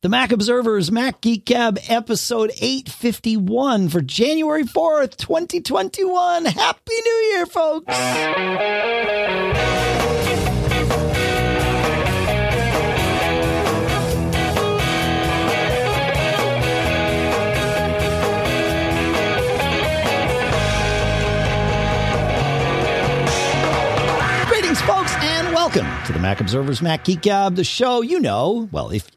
The Mac Observers Mac Geek Gab episode 851 for January 4th, 2021. Happy New Year, folks. Welcome to the Mac Observers Mac Geek Gab, the show you know. Well, if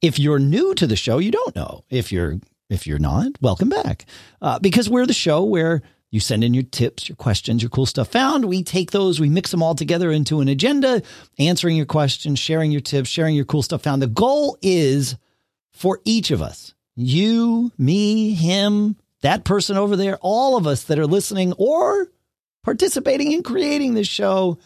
if, you're new to the show, you don't know. If you're if you're not, welcome back, uh, because we're the show where you send in your tips, your questions, your cool stuff found. We take those, we mix them all together into an agenda, answering your questions, sharing your tips, sharing your cool stuff found. The goal is for each of us, you, me, him, that person over there, all of us that are listening or participating in creating this show.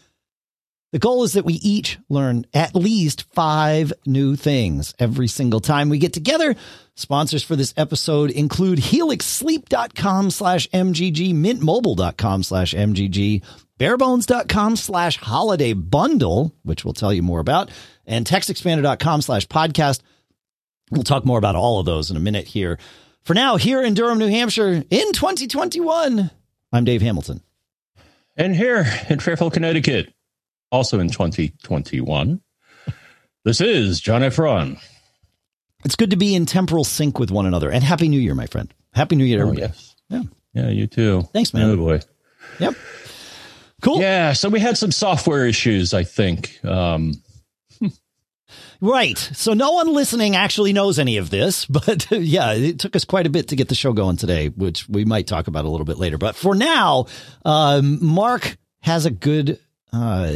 The goal is that we each learn at least five new things every single time we get together. Sponsors for this episode include helixsleep.com slash MGG, mintmobile.com slash MGG, barebones.com slash holiday bundle, which we'll tell you more about, and textexpander.com slash podcast. We'll talk more about all of those in a minute here. For now, here in Durham, New Hampshire in 2021, I'm Dave Hamilton. And here in Fairfield, Connecticut, also in 2021, this is John F. Braun. It's good to be in temporal sync with one another. And Happy New Year, my friend. Happy New Year, Oh, everybody. yes. Yeah. Yeah, you too. Thanks, man. Oh, boy. Yep. Cool. Yeah, so we had some software issues, I think. Um, Right. So no one listening actually knows any of this, but yeah, it took us quite a bit to get the show going today, which we might talk about a little bit later. But for now, um, Mark has a good uh,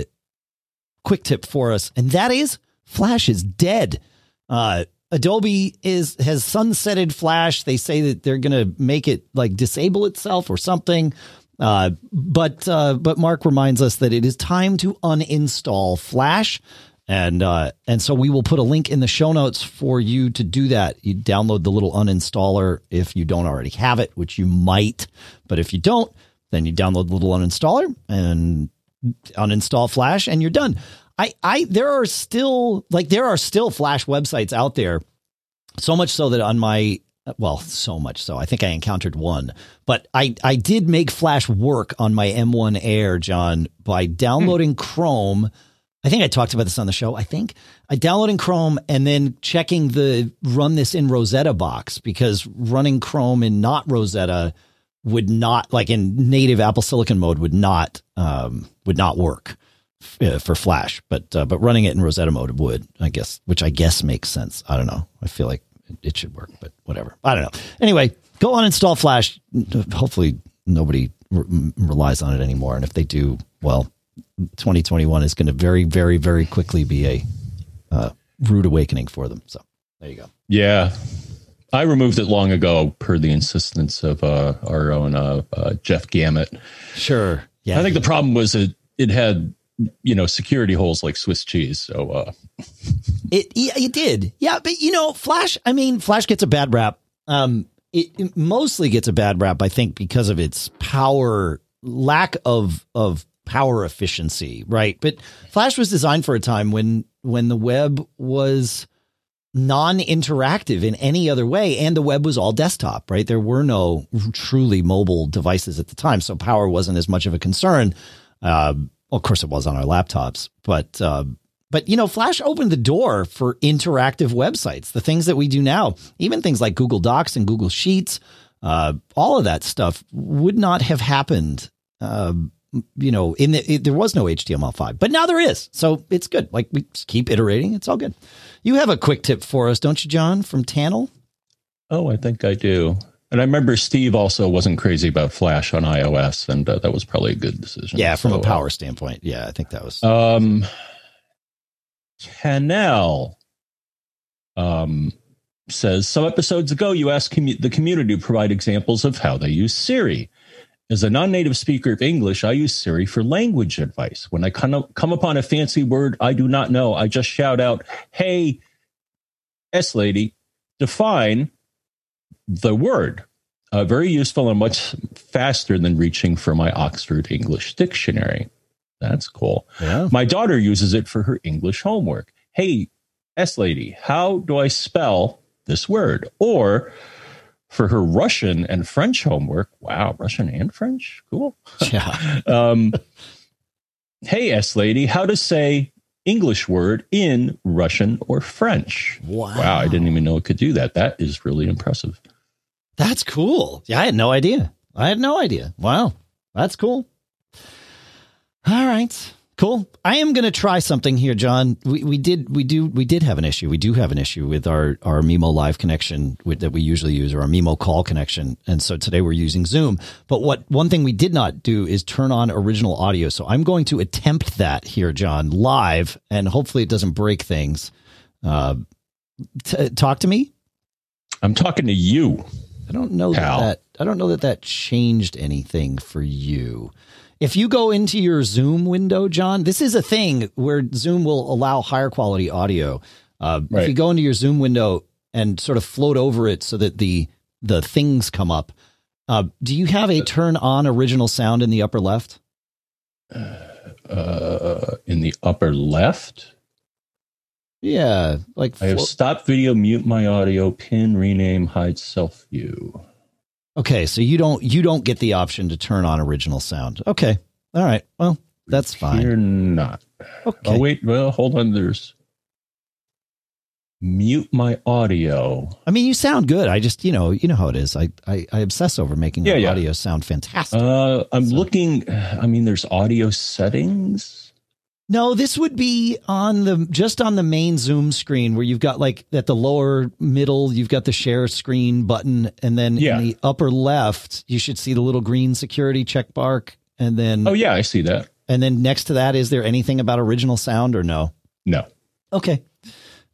quick tip for us, and that is Flash is dead. Uh, Adobe is has sunsetted Flash. They say that they're going to make it like disable itself or something. Uh, but uh, but Mark reminds us that it is time to uninstall Flash, and uh, and so we will put a link in the show notes for you to do that. You download the little uninstaller if you don't already have it, which you might. But if you don't, then you download the little uninstaller and uninstall Flash, and you're done. I, I, there are still like there are still Flash websites out there. So much so that on my, well, so much so I think I encountered one, but I, I did make Flash work on my M1 Air, John, by downloading Chrome. I think I talked about this on the show. I think I downloading Chrome and then checking the run this in Rosetta box because running Chrome in not Rosetta would not like in native Apple Silicon mode would not um, would not work uh, for Flash, but uh, but running it in Rosetta mode would, I guess, which I guess makes sense. I don't know. I feel like it should work, but whatever. I don't know. Anyway, go on install Flash. Hopefully, nobody re- relies on it anymore, and if they do, well, 2021 is going to very, very, very quickly be a uh, rude awakening for them. So there you go. yeah, I removed it long ago per the insistence of uh, our own uh, uh, Jeff Gamet. Sure. Yeah. I think the problem was it, it had, you know, security holes like Swiss cheese. So, uh, It it did. Yeah, but you know, Flash, I mean, Flash gets a bad rap. Um it, it mostly gets a bad rap I think because of its power lack of of power efficiency, right? But Flash was designed for a time when when the web was non-interactive in any other way and the web was all desktop, right? There were no truly mobile devices at the time, so power wasn't as much of a concern. Uh, of course it was on our laptops, but uh, but you know, Flash opened the door for interactive websites. The things that we do now, even things like Google Docs and Google Sheets, uh, all of that stuff would not have happened. Uh, you know, in the, it, there was no HTML5, but now there is. So it's good. Like we keep iterating. It's all good. You have a quick tip for us, don't you, John, from Tannel? oh, I think I do. And I remember Steve also wasn't crazy about Flash on iOS, and uh, that was probably a good decision. Yeah, from So, a power standpoint. Yeah, I think that was. Uh, um, Canal um, says some episodes ago you asked commu- the community to provide examples of how they use Siri. As a non-native speaker of English, I use Siri for language advice. When I come, come upon a fancy word I do not know, I just shout out, "Hey, S lady, define the word." Uh, very useful and much faster than reaching for my Oxford English dictionary. That's cool. yeah. My daughter uses it for her English homework. Hey, S lady, how do I spell this word? Or for her Russian and French homework, wow, Russian and French? Cool. Yeah. um, hey, S lady, how to say English word in Russian or French? Wow. Wow, I didn't even know it could do that. That is really impressive. That's cool. Yeah, I had no idea. I had no idea. Wow. That's cool. All right. Cool. I am going to try something here, John. We, we did we do we did have an issue. We do have an issue with our our mimoLive connection with, that we usually use, or our mimoCall connection, and so today we're using Zoom. But what one thing we did not do is turn on original audio. So I'm going to attempt that here, John, live, and hopefully it doesn't break things. Uh, t- talk to me. I'm talking to you. I don't know that, that I don't know that that changed anything for you. If you go into your Zoom window, John, this is a thing where Zoom will allow higher quality audio. Uh, If you go into your Zoom window and sort of float over it so that the the things come up, uh, do you have a turn on original sound in the upper left? Uh, in the upper left, Yeah, like I have flo- stop video, mute my audio, pin, rename, hide self view. okay. So you don't you don't get the option to turn on original sound. Okay, all right. Well, that's fine. You're not. Okay. Oh wait, well, hold on. There's mute my audio. I mean, you sound good. I just, you know, you know how it is. I, I, I obsess over making Yeah, the yeah. audio sound fantastic. Uh, I'm So- looking. I mean, there's audio settings. No, this would be on the just on the main Zoom screen where you've got like at the lower middle, you've got the share screen button, and then Yeah. in the upper left, you should see the little green security check mark, and then Oh yeah, I see that. and then next to that, is there anything about original sound or no? No, Okay.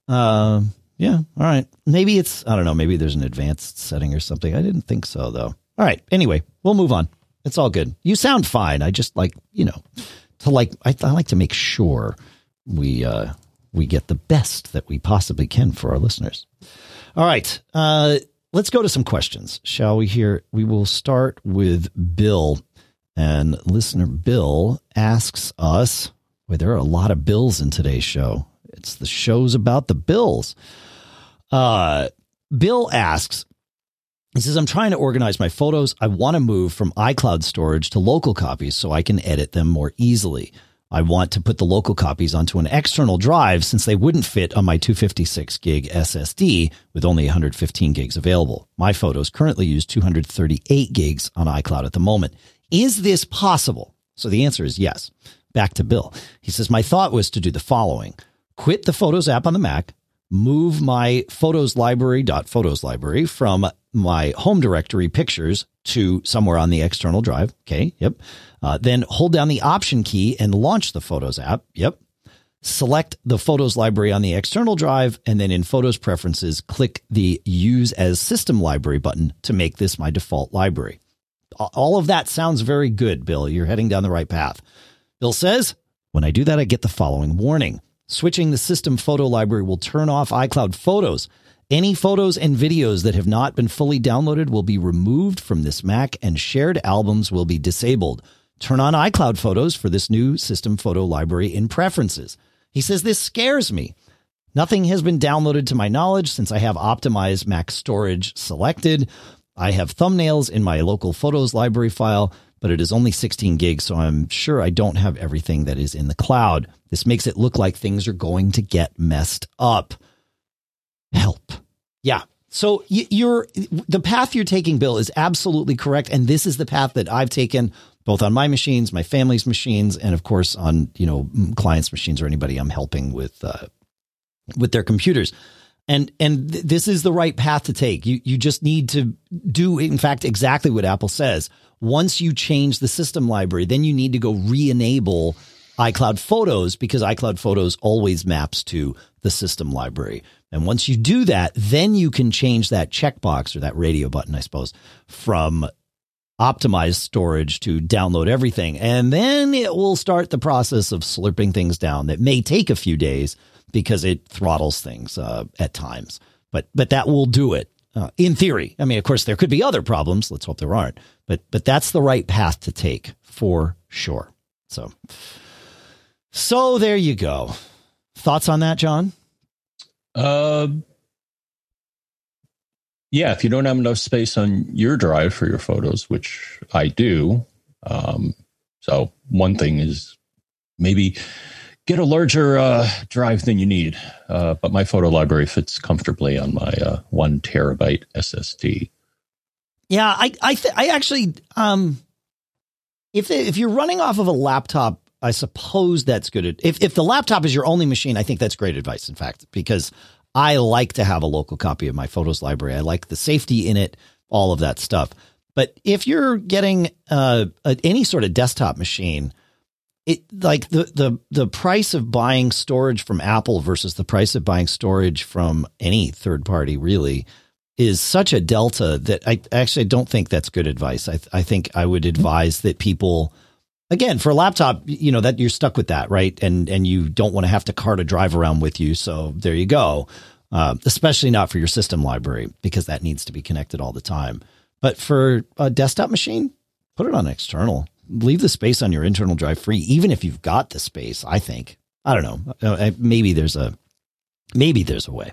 Um. Yeah. All right. Maybe it's I don't know. Maybe there's an advanced setting or something. I didn't think so though. All right. Anyway, we'll move on. It's all good. You sound fine. I just like you know to like I, I like to make sure we uh we get the best that we possibly can for our listeners. All right. Uh, let's go to some questions, shall we? Here we will start with Bill, and listener Bill asks us. Boy, there are a lot of bills in today's show. It's the shows about the bills. Uh, Bill asks, he says, I'm trying to organize my photos. I want to move from iCloud storage to local copies so I can edit them more easily. I want to put the local copies onto an external drive since they wouldn't fit on my 256 gig SSD with only 115 gigs available. My photos currently use 238 gigs on iCloud at the moment. Is this possible? So the answer is yes. Back to Bill. He says, My thought was to do the following quit the Photos app on the Mac, move my Photos library dot Photos library from my home directory pictures to somewhere on the external drive. Okay. Yep. Uh, then hold down the option key and launch the Photos app. Yep. Select the Photos library on the external drive, and then in Photos Preferences, click the Use as System Library button to make this my default library. All of that sounds very good, Bill. You're heading down the right path. Bill says, when I do that, I get the following warning. Switching the system photo library will turn off iCloud photos. Any photos and videos that have not been fully downloaded will be removed from this Mac and shared albums will be disabled. Turn on iCloud photos for this new system photo library in preferences. He says this scares me. Nothing has been downloaded to my knowledge since I have optimized Mac storage selected. I have thumbnails in my local photos library file, but it is only 16 gigs, so I'm sure I don't have everything that is in the cloud. This makes it look like things are going to get messed up. Help. Yeah. So you're the path you're taking, Bill, is absolutely correct, and this is the path that I've taken both on my machines, my family's machines, and of course on you know clients' machines or anybody I'm helping with uh, with their computers. And and th- this is the right path to take. You you just need to do in fact exactly what Apple says. Once you change the system library, then you need to go re-enable iCloud Photos because iCloud Photos always maps to the system library. And once you do that, then you can change that checkbox or that radio button, I suppose, from optimized storage to download everything. And then it will start the process of slurping things down that may take a few days because it throttles things uh, at times. But but that will do it. Uh, in theory, I mean, of course, there could be other problems. Let's hope there aren't. But but that's the right path to take for sure. So so there you go. Thoughts on that, John? Uh, yeah, if you don't have enough space on your drive for your photos, which I do, um, so one thing is maybe get a larger uh, drive than you need. Uh, but my photo library fits comfortably on my uh, one terabyte SSD. Yeah, I I th- I actually um, if if you're running off of a laptop, I suppose that's good. If if the laptop is your only machine, I think that's great advice. In fact, because I like to have a local copy of my photos library. I like the safety in it, all of that stuff. But if you're getting uh, any sort of desktop machine, it like the the the price of buying storage from Apple versus the price of buying storage from any third party really is such a delta that I actually don't think that's good advice. I I think I would advise that people again for a laptop, you know, that you're stuck with that, right? And and you don't want to have to cart a drive around with you. So there you go. Uh, especially not for your system library because that needs to be connected all the time. But for a desktop machine, put it on external leave the space on your internal drive free, even if you've got the space. I think. I don't know. Uh, maybe there's a maybe there's a way.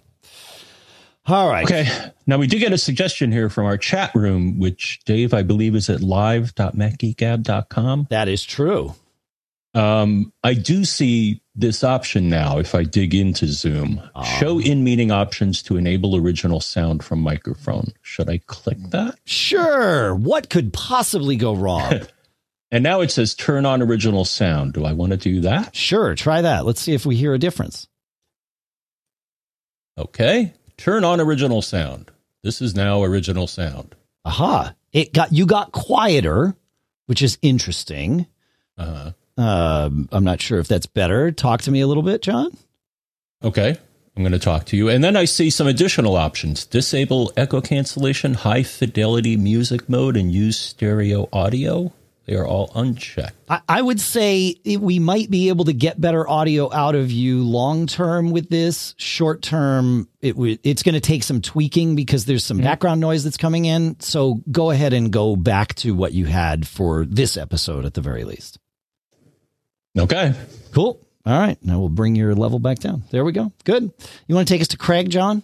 All right. Okay. Now we do get a suggestion here from our chat room, which Dave, I believe, is at live.macgeekgab.com. That is true. Um, I do see this option now if I dig into Zoom. Um, Show in meeting options to enable original sound from microphone. Should I click that? Sure. What could possibly go wrong? And now it says turn on original sound. Do I want to do that? Sure, try that. Let's see if we hear a difference. Okay. Turn on original sound. This is now original sound. Aha. It got you got quieter, which is interesting. Uh-huh. Um, I'm not sure if that's better. Talk to me a little bit, John. Okay. I'm going to talk to you. And then I see some additional options. Disable echo cancellation, high fidelity music mode, and use stereo audio. They are all unchecked. I, I would say we might be able to get better audio out of you long term with this. Short term, it w- it's going to take some tweaking because there's some mm-hmm. background noise that's coming in. So go ahead and go back to what you had for this episode at the very least. Okay. Cool. All right. Now we'll bring your level back down. There we go. Good. You want to take us to Craig, John?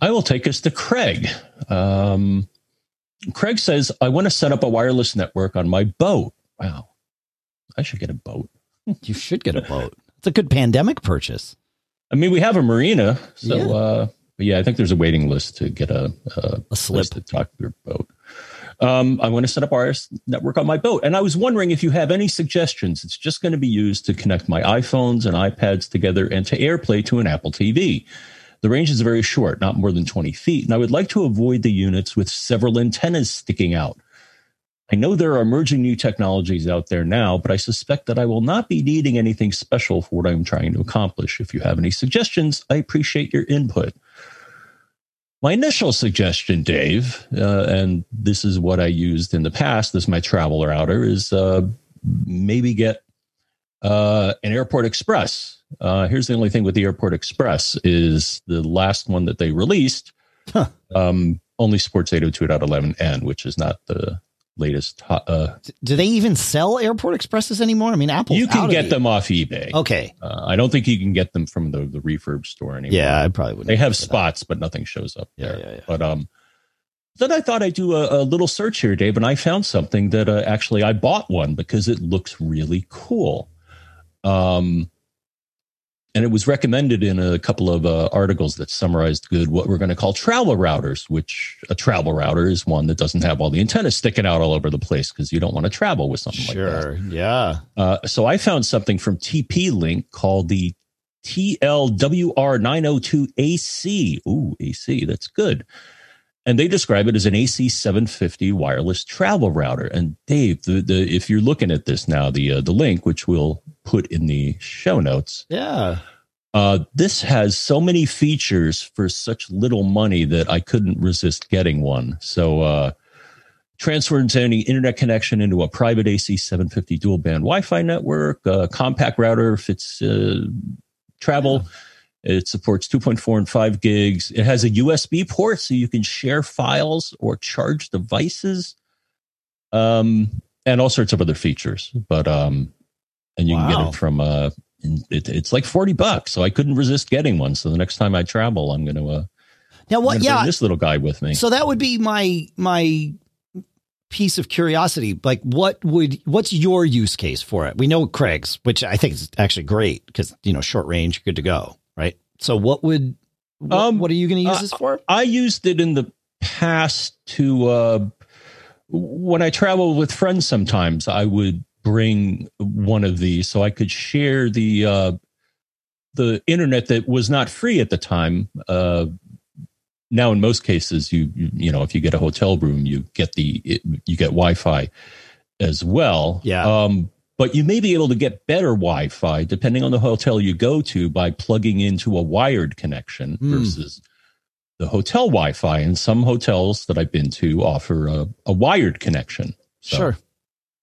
I will take us to Craig. Um, Craig says, I want to set up a wireless network on my boat. Wow. I should get a boat. you should get a boat. It's a good pandemic purchase. I mean, we have a marina. So, yeah. uh, but yeah, I think there's a waiting list to get a, a, a slip to talk to your boat. Um, I want to set up our network on my boat. And I was wondering if you have any suggestions. It's just going to be used to connect my iPhones and iPads together and to AirPlay to an Apple TV. The range is very short, not more than 20 feet, and I would like to avoid the units with several antennas sticking out. I know there are emerging new technologies out there now, but I suspect that I will not be needing anything special for what I'm trying to accomplish. If you have any suggestions, I appreciate your input. My initial suggestion, Dave, uh, and this is what I used in the past as my travel router, is uh, maybe get uh, an Airport Express uh, here's the only thing with the Airport Express is the last one that they released huh. um, only supports 802.11n, which is not the latest. Uh, Do they even sell Airport Expresses anymore? I mean, Apple. You can get them off eBay. Okay. Uh, I don't think you can get them from the the refurb store anymore. Yeah, I probably wouldn't. They have spots, that. but nothing shows up yeah, there. Yeah, yeah. But um, then I thought I'd do a, a, little search here, Dave, and I found something that uh, actually I bought one because it looks really cool. Um, and it was recommended in a couple of uh, articles that summarized good what we're going to call travel routers which a travel router is one that doesn't have all the antennas sticking out all over the place because you don't want to travel with something sure, like that. Sure yeah. Uh, so i found something from tp link called the tlwr902ac ooh ac that's good and they describe it as an AC 750 wireless travel router. And Dave, the, the if you're looking at this now, the uh, the link which we'll put in the show notes. Yeah. Uh, this has so many features for such little money that I couldn't resist getting one. So, uh, transfers any internet connection into a private AC 750 dual band Wi Fi network, a compact router fits uh, travel. Yeah. It supports 2.4 and 5 gigs. It has a USB port so you can share files or charge devices. Um, and all sorts of other features. But um, and you wow. can get it from uh, it, it's like 40 bucks. So I couldn't resist getting one. So the next time I travel, I'm going to, uh, now what? Yeah, this little guy with me. So that would be my my piece of curiosity. Like, what would what's your use case for it? We know Craig's, which I think is actually great because you know short range, good to go, right? So what would what, um, what are you going to use uh, this for? I used it in the past to uh, when I travel with friends. Sometimes I would bring one of these so I could share the uh, the internet that was not free at the time. Uh, now, in most cases, you, you, know if you get a hotel room, you get the it, you get Wi-Fi as well. Yeah. Um, but you may be able to get better Wi-Fi depending on the hotel you go to by plugging into a wired connection mm. versus the hotel Wi-Fi. And some hotels that I've been to offer a, a wired connection. So. Sure.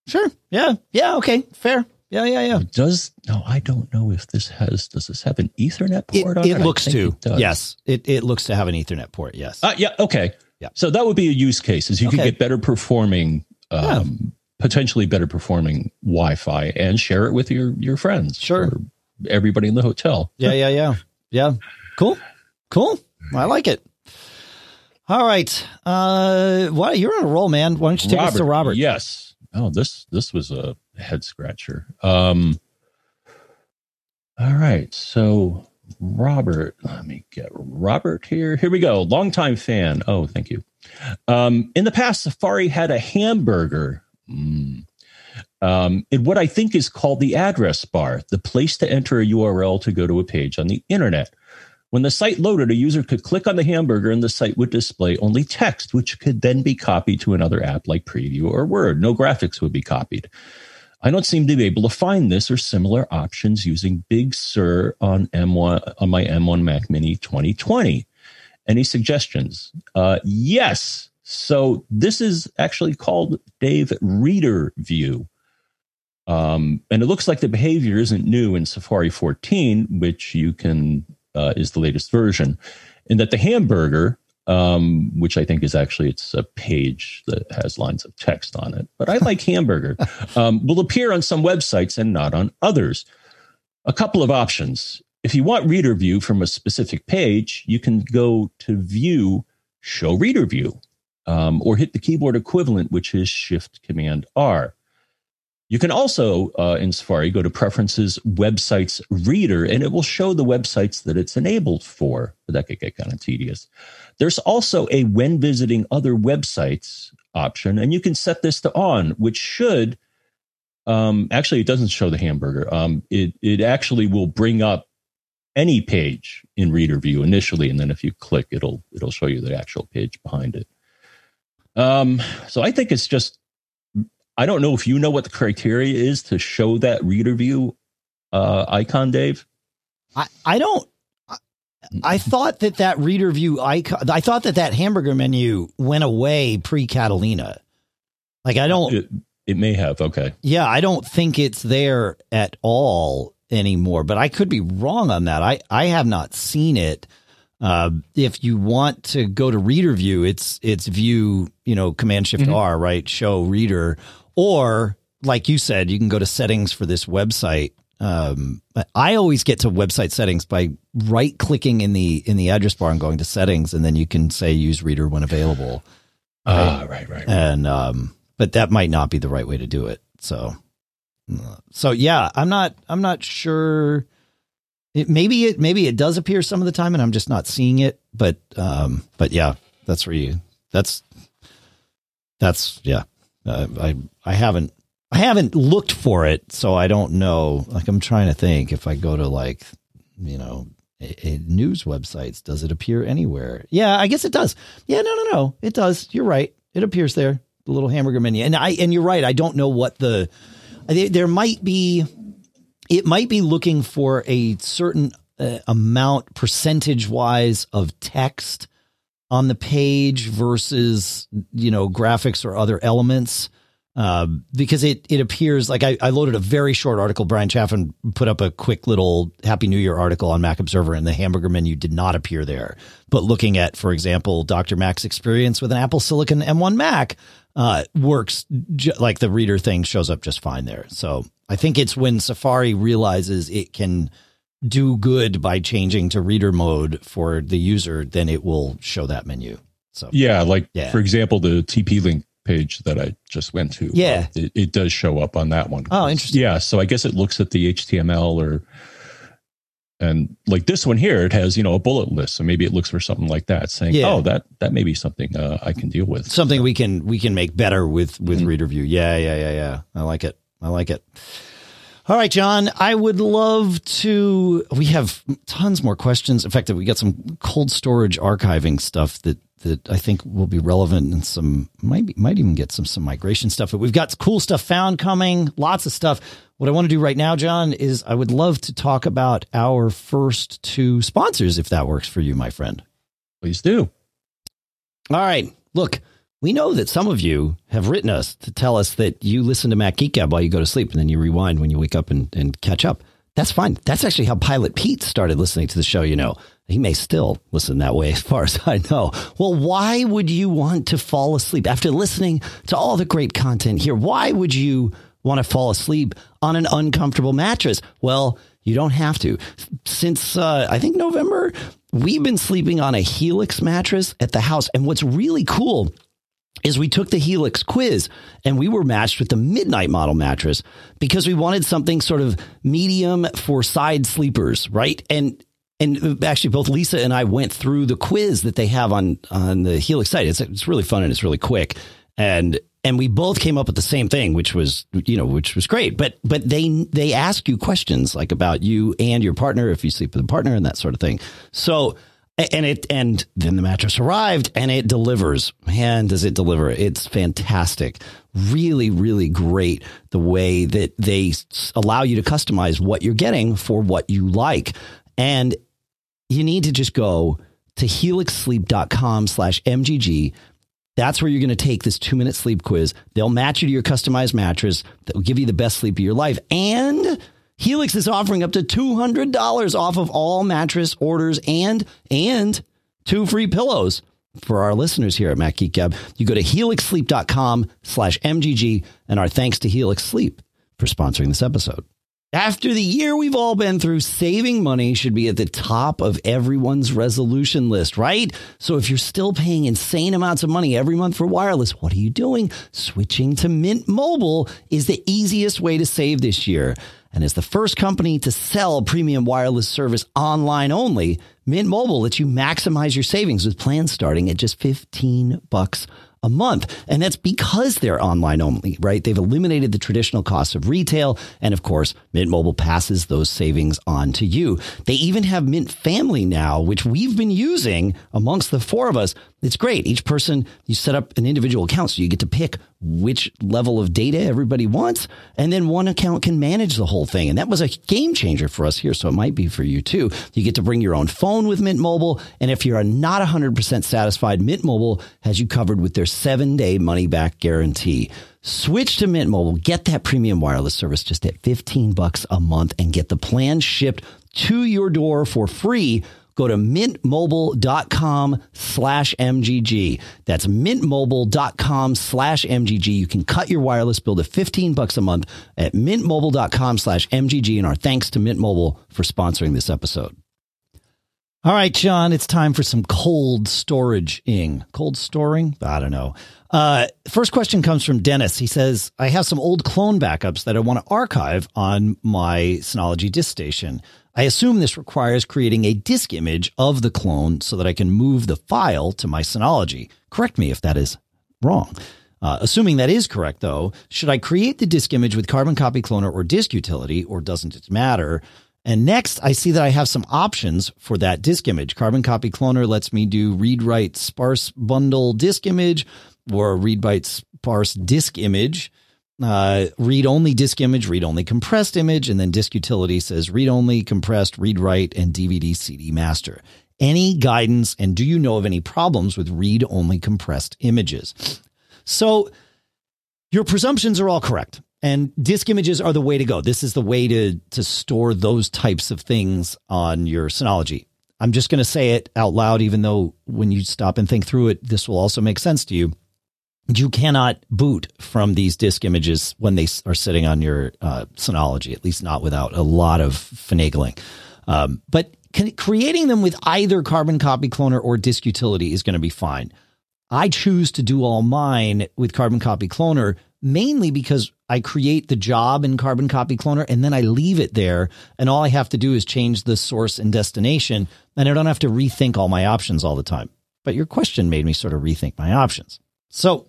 Sure. Yeah. Yeah. Okay. Fair. Yeah. Yeah. Yeah. does no? I don't know if this has. Does this have an Ethernet port it, on it? It looks to. It yes. It it looks to have an Ethernet port. Yes. Uh, yeah. Okay. Yeah. So that would be a use case. Is you okay. could get better performing. Um. Potentially better performing Wi-Fi and share it with your your friends. Sure. everybody in the hotel. Yeah. Yeah. Yeah. Yeah. Cool. Cool. I like it. All right. Uh, why you're on a roll, man? Why don't you take Robert, us to Robert? Yes. Oh, this this was a head scratcher. Um, all right, so Robert, let me get Robert here. Here we go. Longtime fan. Oh, thank you. Um, in the past, Safari had a hamburger. Mm. Um, in what I think is called the address bar, the place to enter a URL to go to a page on the internet. When the site loaded, a user could click on the hamburger and the site would display only text, which could then be copied to another app like Preview or Word. No graphics would be copied. I don't seem to be able to find this or similar options using Big Sur on M1 on my M1 Mac Mini 2020. Any suggestions? Uh, yes. So this is actually called Dave Reader View. Um, and it looks like the behavior isn't new in Safari 14, which you can uh, is the latest version, and that the hamburger, um, which I think is actually it's a page that has lines of text on it, but I like hamburger, um, will appear on some websites and not on others. A couple of options. If you want reader view from a specific page, you can go to view, show reader view, um, or hit the keyboard equivalent, which is Shift Command R. You can also, uh, in Safari, go to Preferences, Websites, Reader, and it will show the websites that it's enabled for. But that could get kind of tedious. There's also a When Visiting Other Websites option, and you can set this to on, which should um, actually, it doesn't show the hamburger. Um, it, it actually will bring up any page in Reader View initially, and then if you click, it'll it'll show you the actual page behind it. Um, so I think it's just I don't know if you know what the criteria is to show that reader view uh, icon, Dave. I, I don't. I thought that that reader view icon. I thought that that hamburger menu went away pre Catalina. Like I don't. It, it may have. Okay. Yeah, I don't think it's there at all anymore. But I could be wrong on that. I I have not seen it. Uh, if you want to go to reader view, it's it's view, you know, command shift mm-hmm. R, right? Show reader, or like you said, you can go to settings for this website. Um, I always get to website settings by right clicking in the in the address bar and going to settings, and then you can say use reader when available. Ah, right, right, right. And um, but that might not be the right way to do it. So, so yeah, I'm not I'm not sure. It maybe it maybe it does appear some of the time, and I'm just not seeing it. But um, but yeah, that's where you that's that's yeah. Uh, I I haven't I haven't looked for it, so I don't know. Like I'm trying to think if I go to like you know a, a news websites, does it appear anywhere? Yeah, I guess it does. Yeah, no, no, no, it does. You're right. It appears there, the little hamburger menu, and I and you're right. I don't know what the there might be. It might be looking for a certain uh, amount percentage wise of text on the page versus you know graphics or other elements uh, because it it appears like I, I loaded a very short article. Bryan Chaffin put up a quick little Happy New Year article on Mac Observer, and the hamburger menu did not appear there. But looking at, for example, Dr. Mac's experience with an Apple Silicon M1 Mac uh, works ju- like the reader thing shows up just fine there. So I think it's when Safari realizes it can do good by changing to reader mode for the user, then it will show that menu. So yeah, like yeah. for example, the TP link page that I just went to. Yeah. Uh, it, it, does show up on that one. Oh, interesting. Yeah. So I guess it looks at the HTML or, and like this one here, it has, you know, a bullet list. So maybe it looks for something like that saying, yeah. oh, that, that may be something uh, I can deal with. Something so. we can, we can make better with, with mm-hmm. reader view. Yeah. Yeah. Yeah. Yeah. I like it. I like it. All right, John, I would love to. We have tons more questions. In fact, we got some cold storage archiving stuff that that I think will be relevant and some might be, might even get some some migration stuff. But we've got cool stuff found coming, lots of stuff. What I want to do right now, John, is I would love to talk about our first two sponsors, if that works for you, my friend. Please do. All right. Look, we know that some of you have written us to tell us that you listen to Mac Geek Gab while you go to sleep and then you rewind when you wake up and, and catch up. That's fine. That's actually how Pilot Pete started listening to the show, you know. He may still listen that way as far as I know. Well, why would you want to fall asleep after listening to all the great content here? Why would you want to fall asleep on an uncomfortable mattress? Well, you don't have to. Since uh, I think November, we've been sleeping on a Helix mattress at the house. And what's really cool is we took the Helix quiz and we were matched with the Midnight model mattress because we wanted something sort of medium for side sleepers, right? And and actually both Lisa and I went through the quiz that they have on on the Helix site. It's it's really fun and it's really quick. And and we both came up with the same thing, which was you know which was great. But but they they ask you questions like about you and your partner if you sleep with a partner and that sort of thing. So and it and then the mattress arrived and it delivers. Man, does it deliver! It's fantastic. Really, really great the way that they allow you to customize what you're getting for what you like. And you need to just go to helixsleep.com slash MGG. That's where you're going to take this two minute sleep quiz. They'll match you to your customized mattress that will give you the best sleep of your life. And Helix is offering up to $200 off of all mattress orders and, and two free pillows for our listeners here at Mac Geek Gab. You go to helixsleep.com slash MGG and our thanks to Helix Sleep for sponsoring this episode. After the year we've all been through, saving money should be at the top of everyone's resolution list, right? So if you're still paying insane amounts of money every month for wireless, what are you doing? Switching to Mint Mobile is the easiest way to save this year. And as the first company to sell premium wireless service online only, Mint Mobile lets you maximize your savings with plans starting at just 15 bucks a month. And that's because they're online only, right? They've eliminated the traditional costs of retail. And of course, Mint Mobile passes those savings on to you. They even have Mint Family now, which we've been using amongst the four of us. It's great. Each person, you set up an individual account so you get to pick which level of data everybody wants. And then one account can manage the whole thing. And that was a game changer for us here. So it might be for you too. You get to bring your own phone with Mint Mobile. And if you're not 100% satisfied, Mint Mobile has you covered with their seven day money back guarantee. Switch to Mint Mobile, get that premium wireless service just at 15 bucks a month and get the plan shipped to your door for free go to mintmobile.com slash MGG. That's mintmobile.com slash MGG. You can cut your wireless bill to 15 bucks a month at mintmobile.com slash MGG. And our thanks to Mint Mobile for sponsoring this episode. All right, John, it's time for some cold storage ing. Cold storing? I don't know. Uh, first question comes from Dennis. He says, I have some old clone backups that I want to archive on my Synology disk station. I assume this requires creating a disk image of the clone so that I can move the file to my Synology. Correct me if that is wrong. Uh, assuming that is correct, though, should I create the disk image with Carbon Copy Cloner or Disk Utility, or doesn't it matter? And next, I see that I have some options for that disk image. Carbon Copy Cloner lets me do read write sparse bundle disk image or read write sparse disk image uh, read only disk image, read only compressed image, and then disk utility says read only, compressed, read write, and DVD CD master. Any guidance, and do you know of any problems with read only compressed images? So Your presumptions are all correct. And disk images are the way to go. This is the way to to store those types of things on your Synology. I'm just going to say it out loud, even though when you stop and think through it, this will also make sense to you. You cannot boot from these disk images when they are sitting on your uh, Synology, at least not without a lot of finagling. Um, but can, creating them with either Carbon Copy Cloner or Disk Utility is going to be fine. I choose to do all mine with Carbon Copy Cloner mainly because I create the job in Carbon Copy Cloner and then I leave it there. And all I have to do is change the source and destination. And I don't have to rethink all my options all the time. But your question made me sort of rethink my options. So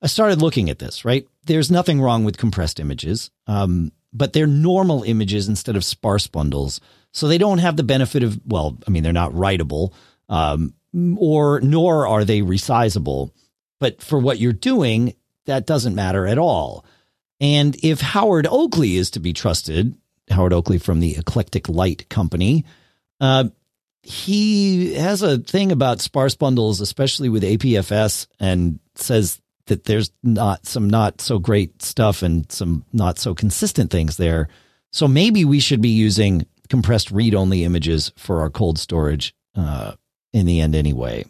I started looking at this, right? There's nothing wrong with compressed images, um, but they're normal images instead of sparse bundles. So they don't have the benefit of, well, I mean, they're not writable, um, or nor are they resizable. But for what you're doing, that doesn't matter at all. And if Howard Oakley is to be trusted, Howard Oakley from the Eclectic Light Company, uh, he has a thing about sparse bundles, especially with APFS, and says that there's not some not so great stuff and some not so consistent things there. So maybe we should be using compressed read only images for our cold storage uh, in the end anyway.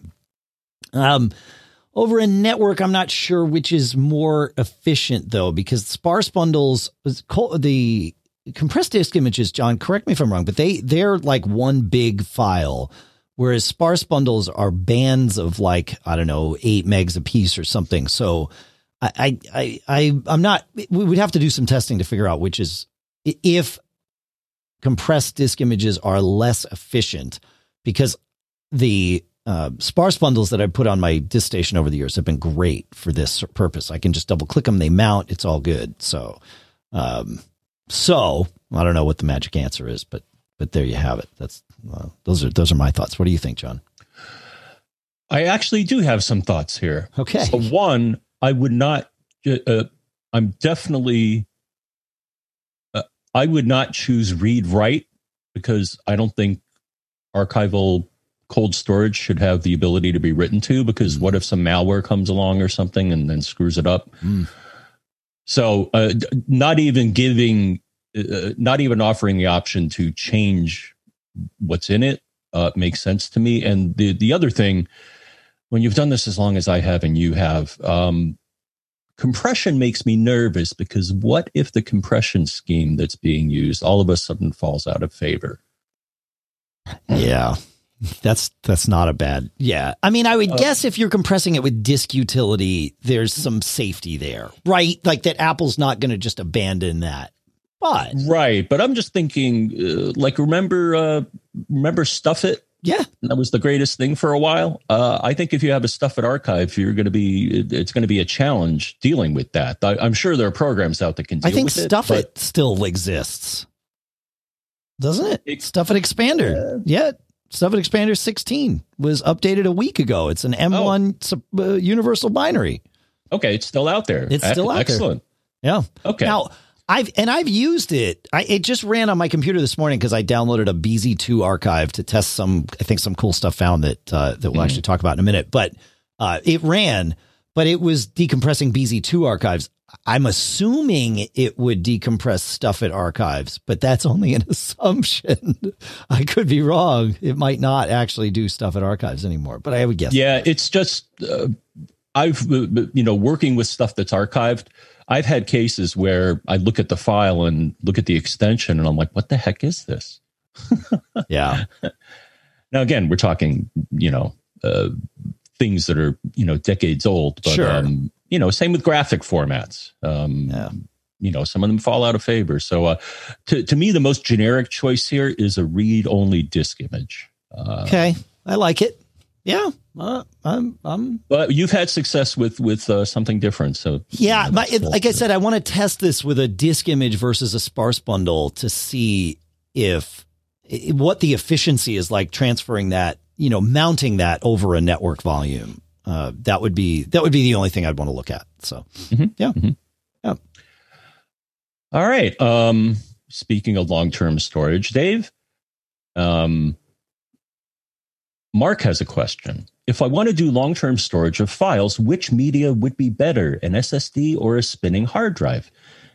Um, over a network, I'm not sure which is more efficient though, because sparse bundles, the compressed disk images, John, correct me if I'm wrong, but they they're like one big file, whereas sparse bundles are bands of like I don't know eight megs a piece or something. So I I I I'm not. We would have to do some testing to figure out which is if compressed disk images are less efficient because the uh, sparse bundles that I put on my disk station over the years have been great for this purpose. I can just double click them, they mount, it's all good. So, um, so I don't know what the magic answer is, but but there you have it. That's uh, those are those are my thoughts. What do you think, John? I actually do have some thoughts here. Okay. So one, I would not. Uh, I'm definitely. Uh, I would not choose read write because I don't think archival cold storage should have the ability to be written to because what if some malware comes along or something and then screws it up? Mm. So, uh, not even giving, uh, not even offering the option to change what's in it uh, makes sense to me. And the the other thing, when you've done this as long as I have and you have, um, compression makes me nervous because what if the compression scheme that's being used all of a sudden falls out of favor? Yeah. That's that's not a bad. Yeah. I mean, I would uh, guess if you're compressing it with disk utility, there's some safety there, right? Like that Apple's not going to just abandon that. But Right, but I'm just thinking uh, like remember uh remember StuffIt? Yeah. That was the greatest thing for a while. Uh I think if you have a StuffIt archive, you're going to be it's going to be a challenge dealing with that. I, am sure there are programs out that can I think StuffIt still exists. Doesn't it? it StuffIt Expander. Yeah. yeah. StuffIt Expander 16 was updated a week ago. It's an M1 oh. uh, universal binary. Okay, it's still out there. It's still out Excellent. there. Yeah. Okay. Now, I've and I've used it. I it just ran on my computer this morning because I downloaded a BZ2 archive to test some I think some cool stuff found that uh, that we'll mm. actually talk about in a minute. But uh, it ran, but it was decompressing BZ2 archives. I'm assuming it would decompress StuffIt archives, but that's only an assumption. I could be wrong. It might not actually do StuffIt archives anymore, but I would guess. Yeah, it's just uh, I've you know working with stuff that's archived. I've had cases where I look at the file and look at the extension, and I'm like, "What the heck is this?" yeah. Now again, we're talking you know uh, things that are you know decades old, but sure. um, you know, same with graphic formats. Um, yeah. You know, some of them fall out of favor. So, uh, to to me, the most generic choice here is a read only disk image. Uh, okay, I like it. Yeah, uh, I'm. I'm. But you've had success with with uh, something different, so yeah. You know, my, it, like I said, I want to test this with a disk image versus a sparse bundle to see if what the efficiency is like transferring that, you know, mounting that over a network volume uh, that would be that would be the only thing I'd want to look at. So mm-hmm. yeah, mm-hmm. yeah. All right. Um, speaking of long term storage, Dave, um, Mark has a question. if I want to do long term storage of files, which media would be better, an SSD or a spinning hard drive?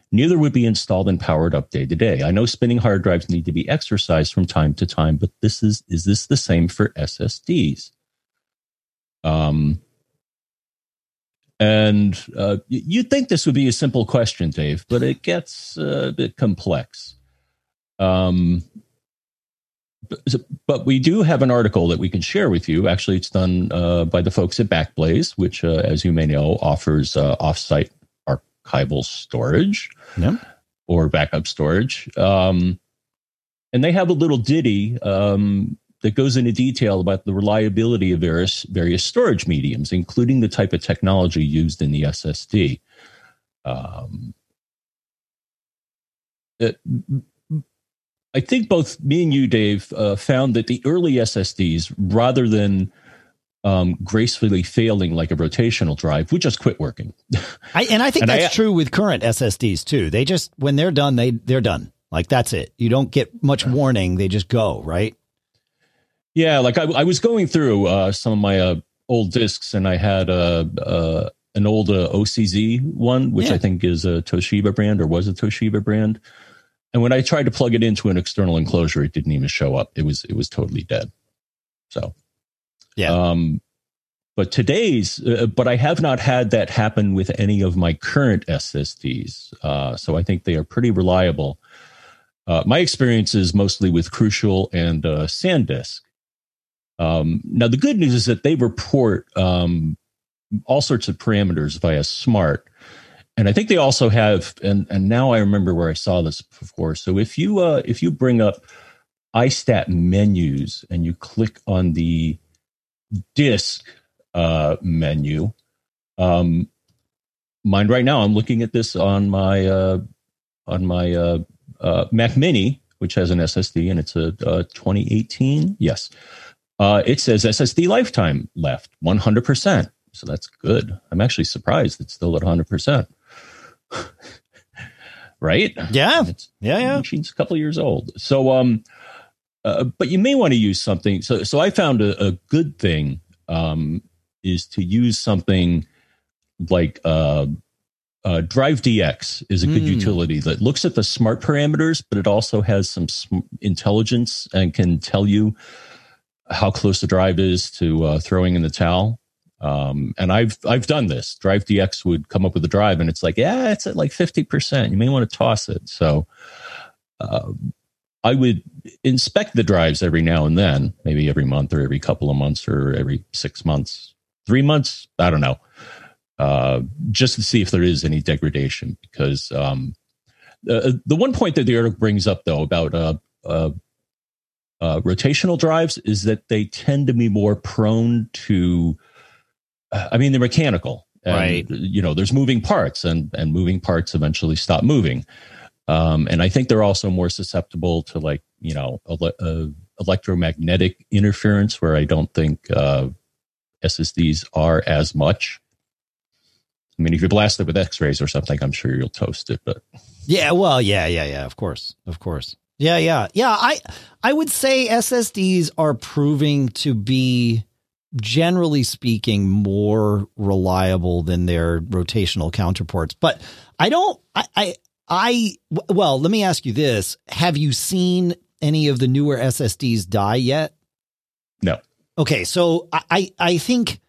Neither would be installed and powered up day to day. I know spinning hard drives need to be exercised from time to time, but this is is this the same for SSDs? Um, and uh, you'd think this would be a simple question, Dave, but it gets uh, a bit complex. Um, but we do have an article that we can share with you. Actually, it's done uh, by the folks at Backblaze, which, uh, as you may know, offers uh, offsite archival storage or backup storage. Um, and they have a little ditty um, that goes into detail about the reliability of various various storage mediums, including the type of technology used in the SSD. Um, it, I think both me and you, Dave, uh, found that the early SSDs, rather than um, gracefully failing like a rotational drive, we just quit working. I, and I think and that's I, true with current SSDs too. They just when they're done, they they're done. Like that's it. You don't get much warning. They just go right. Yeah, like I, I was going through uh, some of my uh, old discs, and I had a, uh, an old uh, OCZ one, which yeah. I think is a Toshiba brand or was a Toshiba brand. And when I tried to plug it into an external enclosure, it didn't even show up. It was it was totally dead. So, yeah. Um, but today's, uh, but I have not had that happen with any of my current SSDs. Uh, so I think they are pretty reliable. Uh, my experience is mostly with Crucial and uh, SanDisk. Um, now the good news is that they report um, all sorts of parameters via Smart, and I think they also have, and and now I remember where I saw this before. So if you uh, if you bring up iStat menus and you click on the disk uh, menu, um, mine right now, I'm looking at this on my uh, on my uh, uh, Mac Mini, which has an SSD, and it's a 2018. Yes, uh, it says SSD lifetime left 100. percent So that's good. I'm actually surprised it's still at 100. percent right? Yeah, it's, yeah, yeah. Machine's a couple years old, so um, uh, but you may want to use something. So, so I found a, a good thing um is to use something like uh, uh, Drive DX is a good mm. utility that looks at the smart parameters, but it also has some sm- intelligence and can tell you how close the drive is to uh, throwing in the towel. Um, and I've I've done this. Drive DX would come up with a drive, and it's like, yeah, it's at like fifty percent. You may want to toss it. So uh, I would inspect the drives every now and then, maybe every month or every couple of months or every six months, three months. I don't know, uh, just to see if there is any degradation. Because um, the the one point that the article brings up though about uh, uh, uh rotational drives is that they tend to be more prone to I mean, they're mechanical, and, right? You know, there's moving parts, and and moving parts eventually stop moving. Um, and I think they're also more susceptible to like you know ele- uh, electromagnetic interference, where I don't think uh, SSDs are as much. I mean, if you blast it with X-rays or something, I'm sure you'll toast it. But yeah, well, yeah, yeah, yeah. Of course, of course. Yeah, yeah, yeah. I I would say SSDs are proving to be generally speaking, more reliable than their rotational counterparts. But I don't, I, I, I, well, let me ask you this. Have you seen any of the newer SSDs die yet? No. Okay. So I, I think,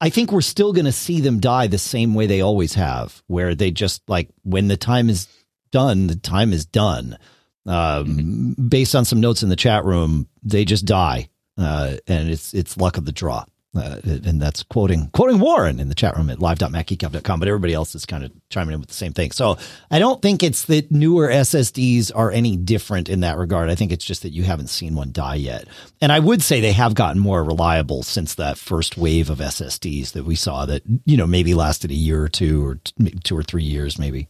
I think we're still going to see them die the same way they always have, where they just like when the time is done, the time is done. Um, mm-hmm. based on some notes in the chat room, they just die uh, and it's it's luck of the draw. Uh, and that's quoting quoting Warren in the chat room at live.macgeekgab.com, but everybody else is kind of chiming in with the same thing. So I don't think it's that newer SSDs are any different in that regard. I think it's just that you haven't seen one die yet. And I would say they have gotten more reliable since that first wave of SSDs that we saw that, you know, maybe lasted a year or two or two or three years, maybe.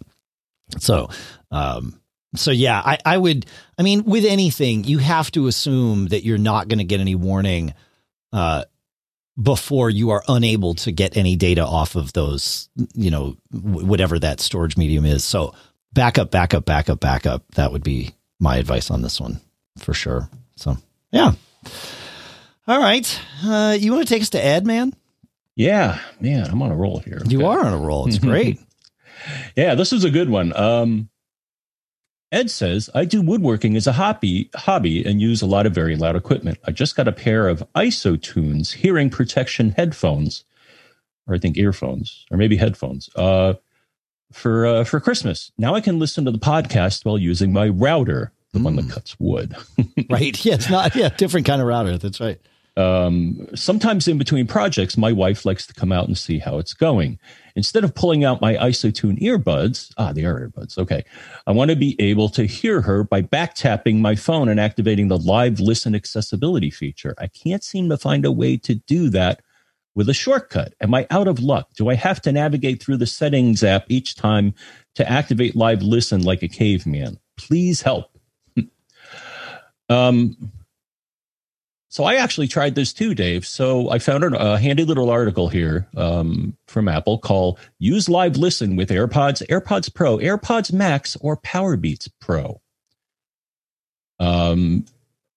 So, um, so yeah, I, I would. I mean, with anything, you have to assume that you're not going to get any warning uh, before you are unable to get any data off of those. You know, whatever that storage medium is. So backup, backup, backup, backup. That would be my advice on this one for sure. So yeah. All right. Uh, you want to take us to Ed, man? Yeah, man, I'm on a roll here. You are on a roll. It's great. Yeah, this is a good one. Um, Ed says, I do woodworking as a hobby, hobby and use a lot of very loud equipment. I just got a pair of IsoTunes hearing protection headphones, or I think earphones, or maybe headphones, uh, for uh, for Christmas. Now I can listen to the podcast while using my router, the one that cuts wood. right. Yeah, it's not yeah, different kind of router. That's right. Um, sometimes in between projects, my wife likes to come out and see how it's going. Instead of pulling out my IsoTune earbuds, ah, they are earbuds. Okay. I want to be able to hear her by back tapping my phone and activating the live listen accessibility feature. I can't seem to find a way to do that with a shortcut. Am I out of luck? Do I have to navigate through the settings app each time to activate live listen like a caveman? Please help. um, so I actually tried this too, Dave. So I found a handy little article here um, from Apple called "Use Live Listen with AirPods, AirPods Pro, AirPods Max, or Powerbeats Pro." Um,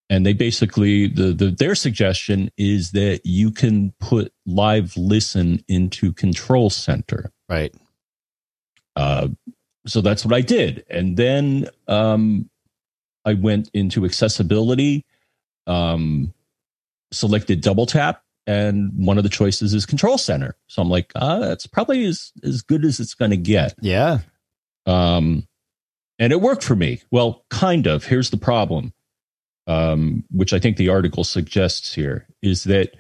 and they basically the, the their suggestion is that you can put Live Listen into Control Center, right? Uh, so that's what I did, and then um, I went into accessibility. Um, selected double tap and one of the choices is control center. So I'm like, uh, that's probably as, as good as it's going to get. Yeah. Um, and it worked for me. Well, kind of. Here's the problem, um, which I think the article suggests here is that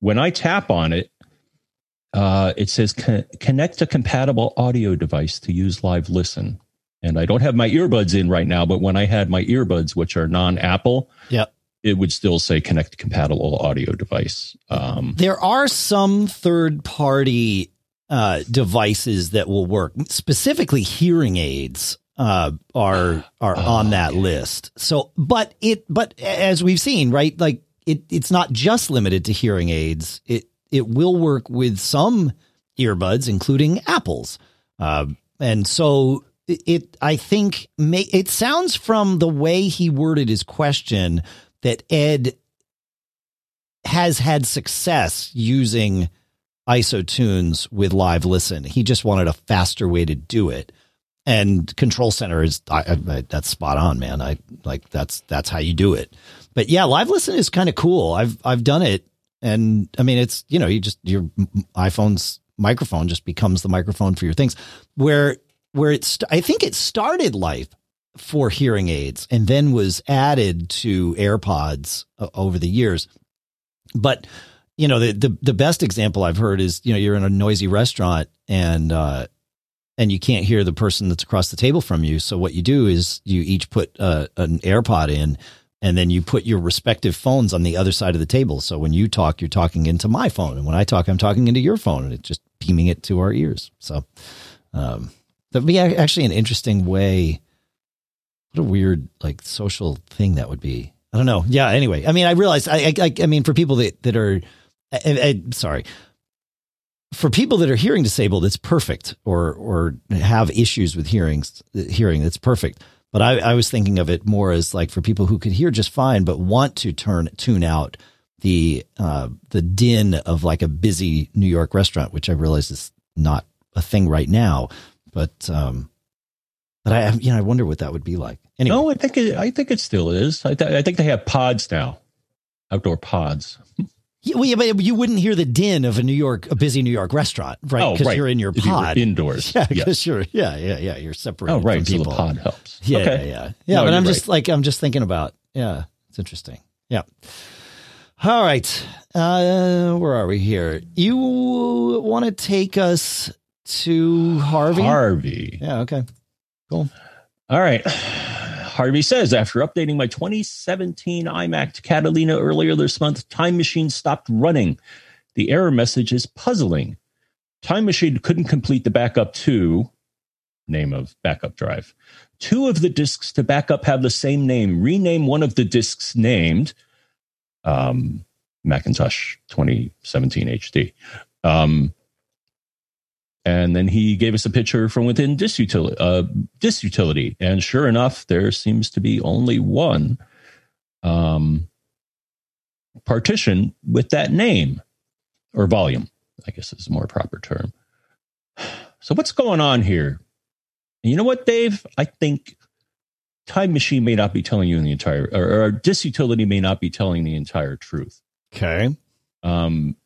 when I tap on it, uh, it says connect a compatible audio device to use live listen. And I don't have my earbuds in right now, but when I had my earbuds, which are non Apple, yep it would still say connect compatible audio device. Um, there are some third party uh, devices that will work. Specifically, hearing aids uh, are are oh, on that okay. list. So, but it but as we've seen, right, like it it's not just limited to hearing aids. It it will work with some earbuds, including Apple's, uh, and so it I think may, it sounds from the way he worded his question that Ed has had success using isotunes with live listen. He just wanted a faster way to do it. And control center is I, I, that's spot on, man. I like that's that's how you do it. But yeah, live listen is kind of cool. I've I've done it, and I mean it's you know you just your iPhone's microphone just becomes the microphone for your things. Where where it's I think it started life for hearing aids and then was added to AirPods uh, over the years. But you know, the, the the best example I've heard is you know you're in a noisy restaurant and uh, and you can't hear the person that's across the table from you. So what you do is you each put uh, an AirPod in, and then you put your respective phones on the other side of the table. So when you talk, you're talking into my phone, and when I talk, I'm talking into your phone, and it's just beaming it to our ears. So um, that'd be actually an interesting way what a weird like social thing that would be. I don't know. Yeah. Anyway, I mean, I realize. I, I, I mean, for people that that are, I, I, sorry, for people that are hearing disabled, it's perfect, or or have issues with hearing hearing, it's perfect. But I, I was thinking of it more as like for people who could hear just fine, but want to turn tune out the uh, the din of like a busy New York restaurant, which I realize is not a thing right now. But um, but I, you know, I wonder what that would be like. Anyway. No, I think it, I think it still is. I, th- I think they have pods now, outdoor pods. Yeah, well, yeah, but you wouldn't hear the din of a New York, a busy New York restaurant, right? Because oh, right. you're in your pod you indoors. Yeah, because yes. you're, yeah, yeah, yeah, you're separated. Oh, right. From so people. the pod helps. Yeah, okay. yeah, yeah. yeah no, but I'm just like, I'm just thinking about, yeah, it's interesting. Yeah. All right. Uh, where are we here? You want to take us to Harvey? Harvey. Yeah. Okay. Cool. All right. Harvey says after updating my 2017 iMac to Catalina earlier this month, Time Machine stopped running. The error message is puzzling. Time Machine couldn't complete the backup to name of backup drive. Two of the disks to backup have the same name. Rename one of the disks named um, Macintosh 2017 HD. Um, and then he gave us a picture from within disk utility, uh. And sure enough, there seems to be only one. Um, partition with that name or volume, I guess is a more proper term. So, what's going on here? And you know what, Dave? I think Time Machine may not be telling you the entire, or, or Disk Utility may not be telling the entire truth. Okay. Um,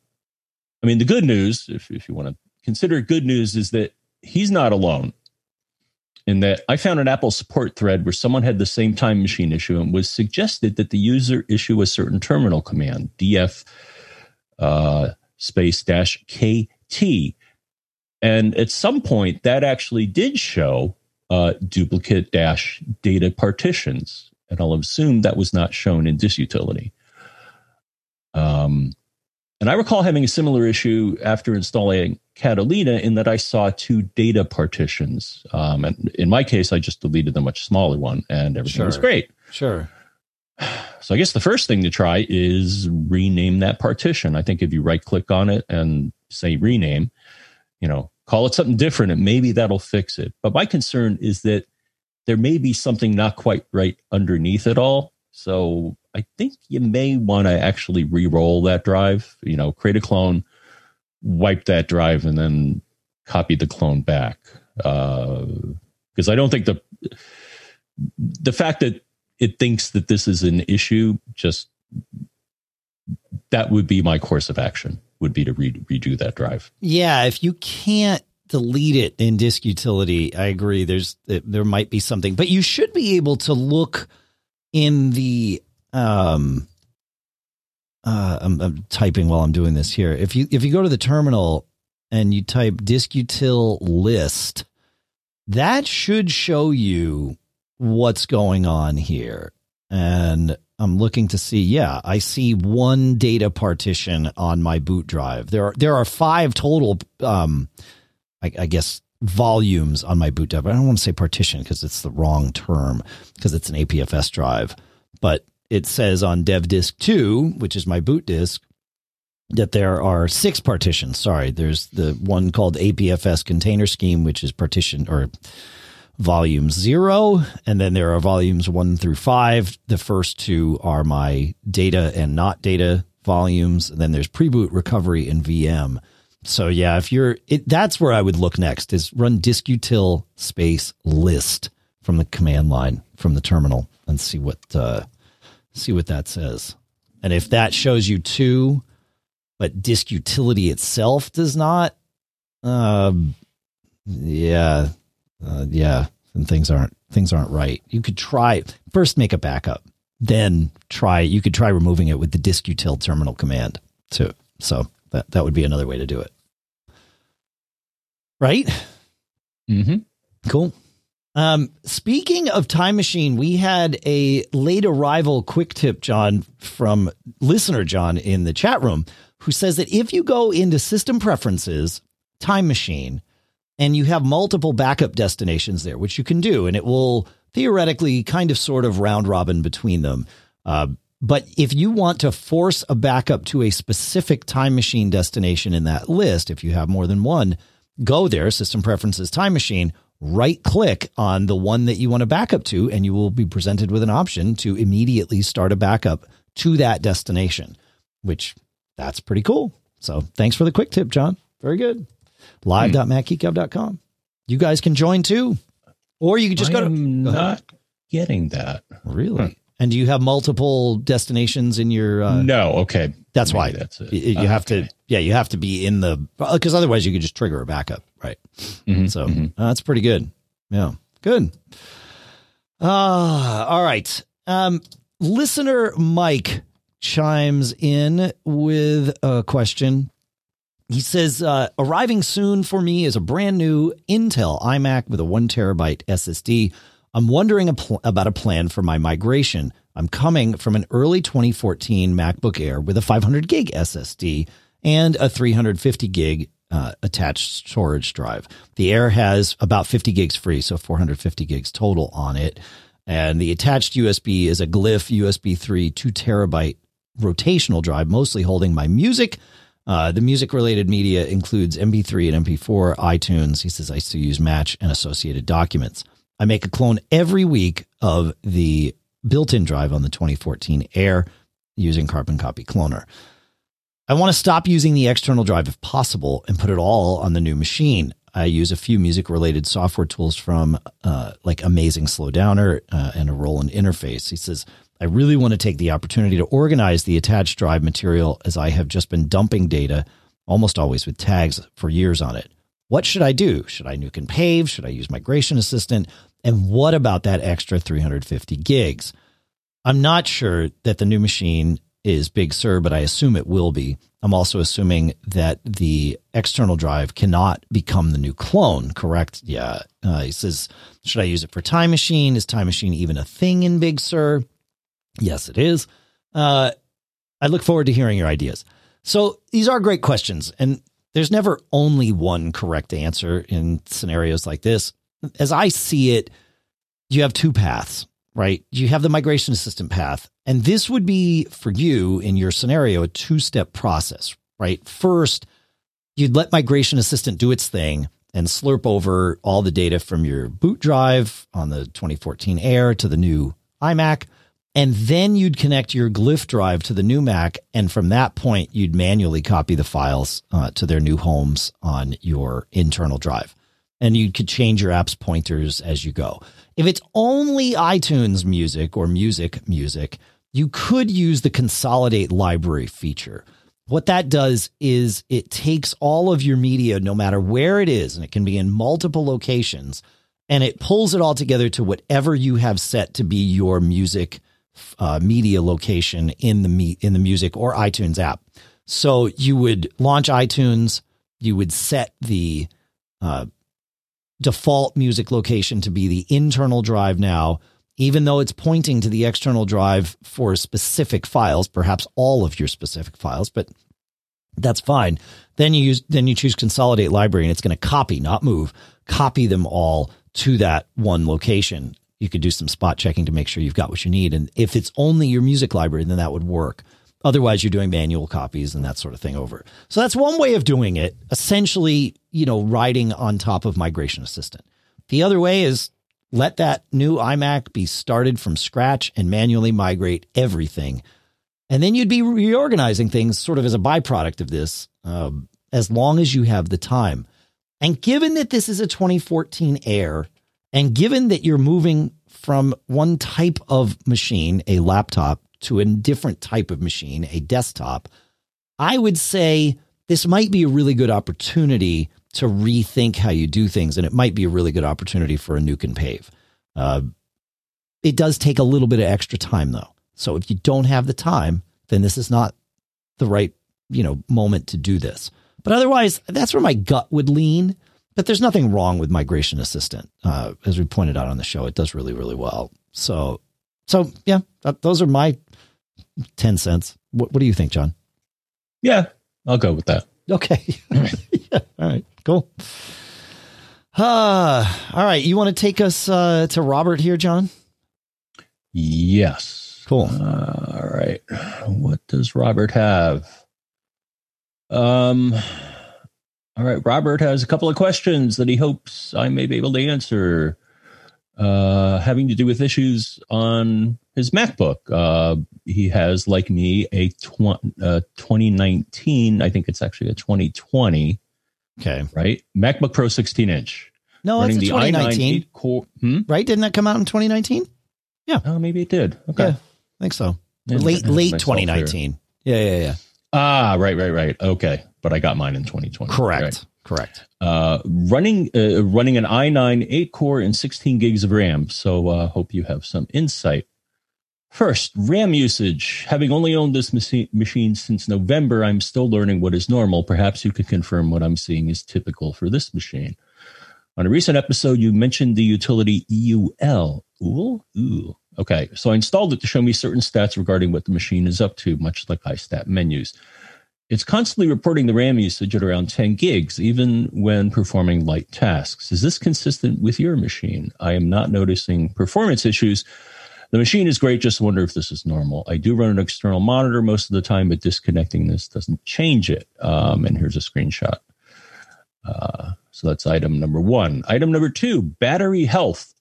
I mean, the good news, if, if you want to consider good news, is that he's not alone. In that, I found an Apple support thread where someone had the same time machine issue and was suggested that the user issue a certain terminal command, df uh, space dash kt. And at some point, that actually did show uh, duplicate dash data partitions. And I'll assume that was not shown in disk utility. Um, and I recall having a similar issue after installing Catalina in that I saw two data partitions. Um, and in my case, I just deleted the much smaller one and everything sure. was great. Sure. So I guess the first thing to try is rename that partition. I think if you right click on it and say rename, you know, call it something different and maybe that'll fix it. But my concern is that there may be something not quite right underneath it all. So I think you may want to actually re-roll that drive, you know, create a clone, wipe that drive, and then copy the clone back. Because uh, I don't think the the fact that it thinks that this is an issue just that would be my course of action would be to re- redo that drive. Yeah, if you can't delete it in disk utility, I agree. There's there might be something, but you should be able to look in the um uh I'm, I'm typing while I'm doing this here. If you if you go to the terminal and you type diskutil list, that should show you what's going on here. And I'm looking to see, yeah, I see one data partition on my boot drive. There are there are five total um I, I guess volumes on my boot drive. I don't want to say partition because it's the wrong term because it's an APFS drive. But it says on dev disk 2, which is my boot disk, that there are six partitions. Sorry, there's the one called APFS container scheme, which is partition or volume zero. And then there are volumes one through five. The first two are my data and not data volumes. And then there's pre-boot recovery and VM. So yeah, if you're, it, that's where I would look next is run diskutil space list from the command line from the terminal and see what uh, see what that says. And if that shows you two, but disk utility itself does not, um, yeah, uh, yeah, then things aren't things aren't right. You could try first make a backup, then try. You could try removing it with the diskutil terminal command too. So that that would be another way to do it. Right. Mm-hmm. Cool. Um, speaking of Time Machine, we had a late arrival quick tip, John, from listener John in the chat room, who says that if you go into System Preferences, Time Machine, and you have multiple backup destinations there, which you can do, and it will theoretically kind of sort of round robin between them. Uh, but if you want to force a backup to a specific Time Machine destination in that list, if you have more than one, go there, System Preferences, Time Machine right click on the one that you want to backup to, and you will be presented with an option to immediately start a backup to that destination, which that's pretty cool. So thanks for the quick tip, John. Very good. Live.macgeekgab.com. You guys can join too. Or you can just I go to. not getting that. Really? Hmm. And do you have multiple destinations in your? Uh, no. Okay. That's Maybe why. That's it. You, you have okay. to. Yeah, you have to be in the because otherwise you could just trigger a backup, right? Mm-hmm, so mm-hmm. Uh, that's pretty good. Yeah, good. Uh, all right. Um, listener Mike chimes in with a question. He says, uh, arriving soon for me is a brand new Intel iMac with a one terabyte SSD. I'm wondering a pl- about a plan for my migration. I'm coming from an early 2014 MacBook Air with a 500 gig SSD and a 350 gig uh, attached storage drive. The Air has about 50 gigs free, so 450 gigs total on it. And the attached USB is a Glyph USB 3 2 terabyte rotational drive, mostly holding my music. Uh, the music related media includes MP3 and MP4, iTunes. He says I still use Match and associated documents. I make a clone every week of the built in drive on the 2014 Air. using Carbon Copy Cloner. I want to stop using the external drive if possible and put it all on the new machine. I use a few music related software tools from uh, like Amazing Slowdowner uh, and a Roland interface. He says, I really want to take the opportunity to organize the attached drive material as I have just been dumping data, almost always with tags, for years on it. What should I do? Should I nuke and pave? Should I use Migration Assistant? And what about that extra 350 gigs? I'm not sure that the new machine is Big Sur, but I assume it will be. I'm also assuming that the external drive cannot become the new clone, correct? Yeah. Uh, he says, should I use it for Time Machine? Is Time Machine even a thing in Big Sur? Yes, it is. Uh, I look forward to hearing your ideas. So these are great questions, and there's never only one correct answer in scenarios like this. As I see it, you have two paths, right? You have the migration assistant path, and this would be for you in your scenario a two step process, right? First, you'd let migration assistant do its thing and slurp over all the data from your boot drive on the 2014 Air to the new iMac. And then you'd connect your Glyph drive to the new Mac. And from that point, you'd manually copy the files uh, to their new homes on your internal drive. And you could change your app's pointers as you go. If it's only iTunes music or music music, you could use the consolidate library feature. What that does is it takes all of your media, no matter where it is, and it can be in multiple locations, and it pulls it all together to whatever you have set to be your music uh, media location in the me- in the music or iTunes app. So you would launch iTunes, you would set the uh, default music location to be the internal drive now, even though it's pointing to the external drive for specific files, perhaps all of your specific files, but that's fine. Then you use then you choose consolidate library and it's going to copy, not move, copy them all to that one location you could do some spot checking to make sure you've got what you need. And if it's only your music library, then that would work. Otherwise, you're doing manual copies and that sort of thing over. So that's one way of doing it, essentially, you know, riding on top of Migration Assistant. The other way is let that new iMac be started from scratch and manually migrate everything. And then you'd be reorganizing things sort of as a byproduct of this, um, as long as you have the time. And given that this is a 2014 Air, and given that you're moving from one type of machine, a laptop, to a different type of machine, a desktop, I would say this might be a really good opportunity to rethink how you do things. And it might be a really good opportunity for a nuke and pave. Uh, it does take a little bit of extra time, though. So if you don't have the time, then this is not the right, you know, moment to do this. But otherwise, that's where my gut would lean. But there's nothing wrong with Migration Assistant, uh, as we pointed out on the show. It does really, really well. So, so yeah, that, those are my ten cents. What, what do you think, John? Yeah, I'll go with that. Okay. yeah, all right. Cool. Uh, all right. You want to take us uh, to Robert here, John? Yes. Cool. Uh, all right. What does Robert have? Um, all right. Robert has a couple of questions that he hopes I may be able to answer, uh, having to do with issues on his MacBook. Uh, he has, like me, a tw- uh, 2019, I think it's actually a 2020. Okay. Right? MacBook Pro 16 inch. No, that's 2019. Core, hmm? Right? Didn't that come out in 2019? Yeah. Oh, maybe it did. Okay. Yeah, I think so. late late 2019. Here. Yeah, yeah, yeah. Ah, right, right, right. Okay but I got mine in 2020. Correct. Right? Correct. Uh, running uh, running an i9 8 core and 16 gigs of RAM. So uh, hope you have some insight. First, RAM usage. Having only owned this machine since November, I'm still learning what is normal. Perhaps you could confirm what I'm seeing is typical for this machine. On a recent episode, you mentioned the utility EUL. Ooh, ooh. Okay, so I installed it to show me certain stats regarding what the machine is up to, much like iStat menus. It's constantly reporting the RAM usage at around 10 gigs, even when performing light tasks. Is this consistent with your machine? I am not noticing performance issues. The machine is great, just wonder if this is normal. I do run an external monitor most of the time, but disconnecting this doesn't change it. Um, and here's a screenshot. Uh, so that's item number one. Item number two battery health.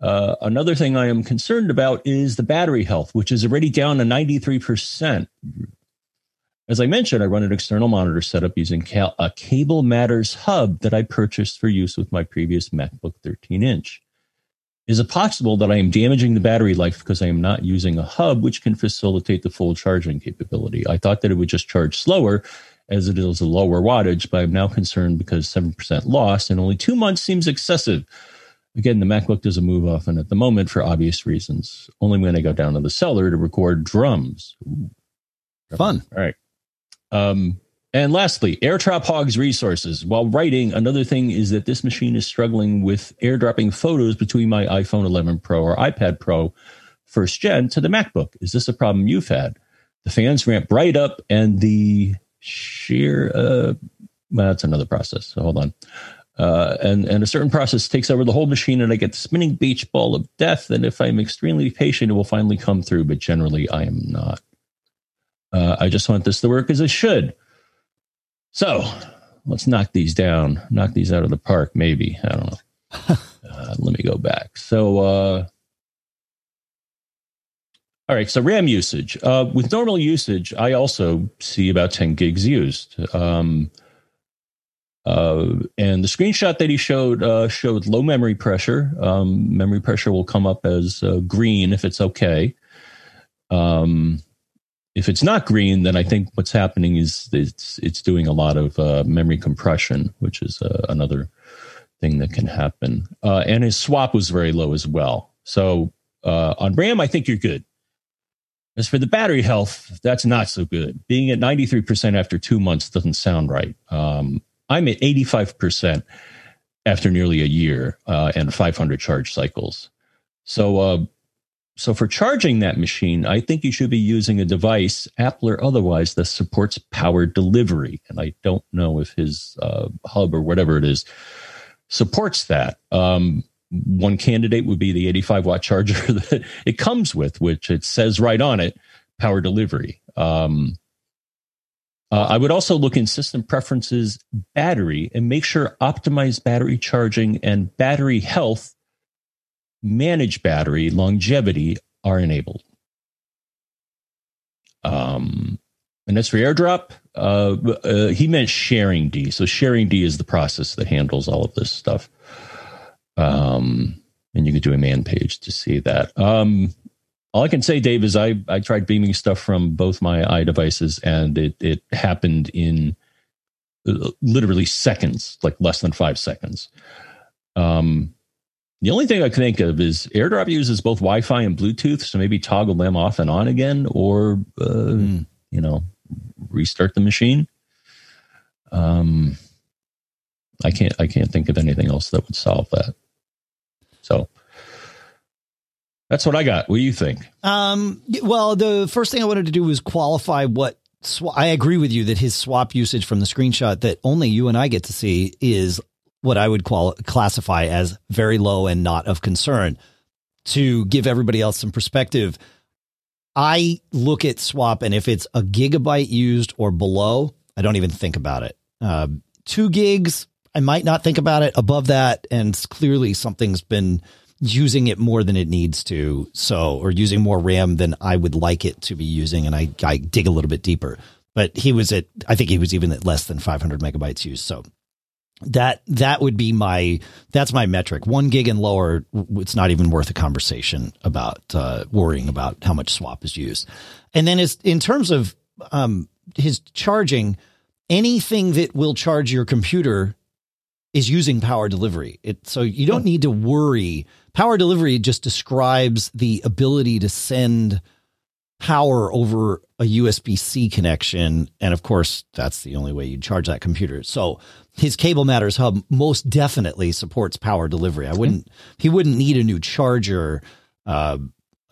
Uh, another thing I am concerned about is the battery health, which is already down to 93%. As I mentioned, I run an external monitor setup using a Cable Matters hub that I purchased for use with my previous MacBook 13 inch. Is it possible that I am damaging the battery life because I am not using a hub which can facilitate the full charging capability? I thought that it would just charge slower as it is a lower wattage, but I'm now concerned because 7% loss in only two months seems excessive. Again, the MacBook doesn't move often at the moment for obvious reasons. Only when I go down to the cellar to record drums. Ooh. Fun. All right. Um, and lastly, AirDrop hogs resources. While writing, another thing is that this machine is struggling with airdropping photos between my iPhone 11 Pro or iPad Pro first gen to the MacBook. Is this a problem you've had? The fans ramp right up and the sheer, uh, well, that's another process. So hold on. Uh, and, and a certain process takes over the whole machine and I get the spinning beach ball of death. And if I'm extremely patient, it will finally come through, but generally I am not. Uh, I just want this to work as it should. So let's knock these down, knock these out of the park, maybe. I don't know. uh, let me go back. So, uh, all right. So RAM usage. Uh, with normal usage, I also see about 10 gigs used. Um, uh, and the screenshot that he showed uh, showed low memory pressure. Um, memory pressure will come up as uh, green if it's okay. Um, if it's not green, then I think what's happening is it's it's doing a lot of uh, memory compression, which is uh, another thing that can happen. Uh, and his swap was very low as well. So on RAM, I think you're good. As for the battery health, that's not so good. Being at 93% after two months doesn't sound right. Um, I'm at 85% after nearly a year uh, and 500 charge cycles. So, uh, so for charging that machine, I think you should be using a device, Apple or otherwise, that supports power delivery. And I don't know if his uh, hub or whatever it is supports that. Um, one candidate would be the 85 watt charger that it comes with, which it says right on it, power delivery. Um, uh, I would also look in system preferences battery and make sure optimized battery charging and battery health, manage battery longevity are enabled. Um, and that's for airdrop. Uh, uh, he meant sharingd. So sharingd is the process that handles all of this stuff. Um, and you can do a man page to see that. Um, all I can say, Dave, is I, I tried beaming stuff from both my iDevices and it, it happened in uh, literally seconds, like less than five seconds. Um, the only thing I can think of is AirDrop uses both Wi-Fi and Bluetooth, so maybe toggle them off and on again, or uh, mm. you know, restart the machine. Um, I can't I can't think of anything else that would solve that. So that's what I got. What do you think? Um, well, the first thing I wanted to do was qualify what sw- I agree with you that his swap usage from the screenshot that only you and I get to see is what I would qual- classify as very low and not of concern. To give everybody else some perspective, I look at swap and if it's a gigabyte used or below, I don't even think about it. Uh, two gigs, I might not think about it. Above that, and clearly something's been using it more than it needs to. So, or using more RAM than I would like it to be using. And I, I dig a little bit deeper, but he was at, I think he was even at less than 500 megabytes used. So that, that would be my, that's my metric. One gig and lower. It's not even worth a conversation about, uh, worrying about how much swap is used. And then as in terms of, um, his charging, anything that will charge your computer is using power delivery. It, so you don't need to worry. Power delivery just describes the ability to send power over a USB C connection. And of course, that's the only way you charge that computer. So his Cable Matters hub most definitely supports power delivery. I wouldn't, he wouldn't need a new charger, uh,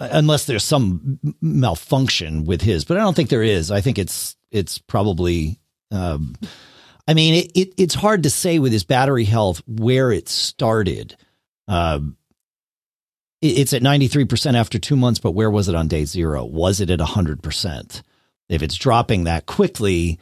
unless there's some malfunction with his, but I don't think there is. I think it's, it's probably, um, I mean, it, it, it's hard to say with his battery health where it started. Uh, it, it's at 93% after two months, but where was it on day zero? Was it at 100%? If it's dropping that quickly,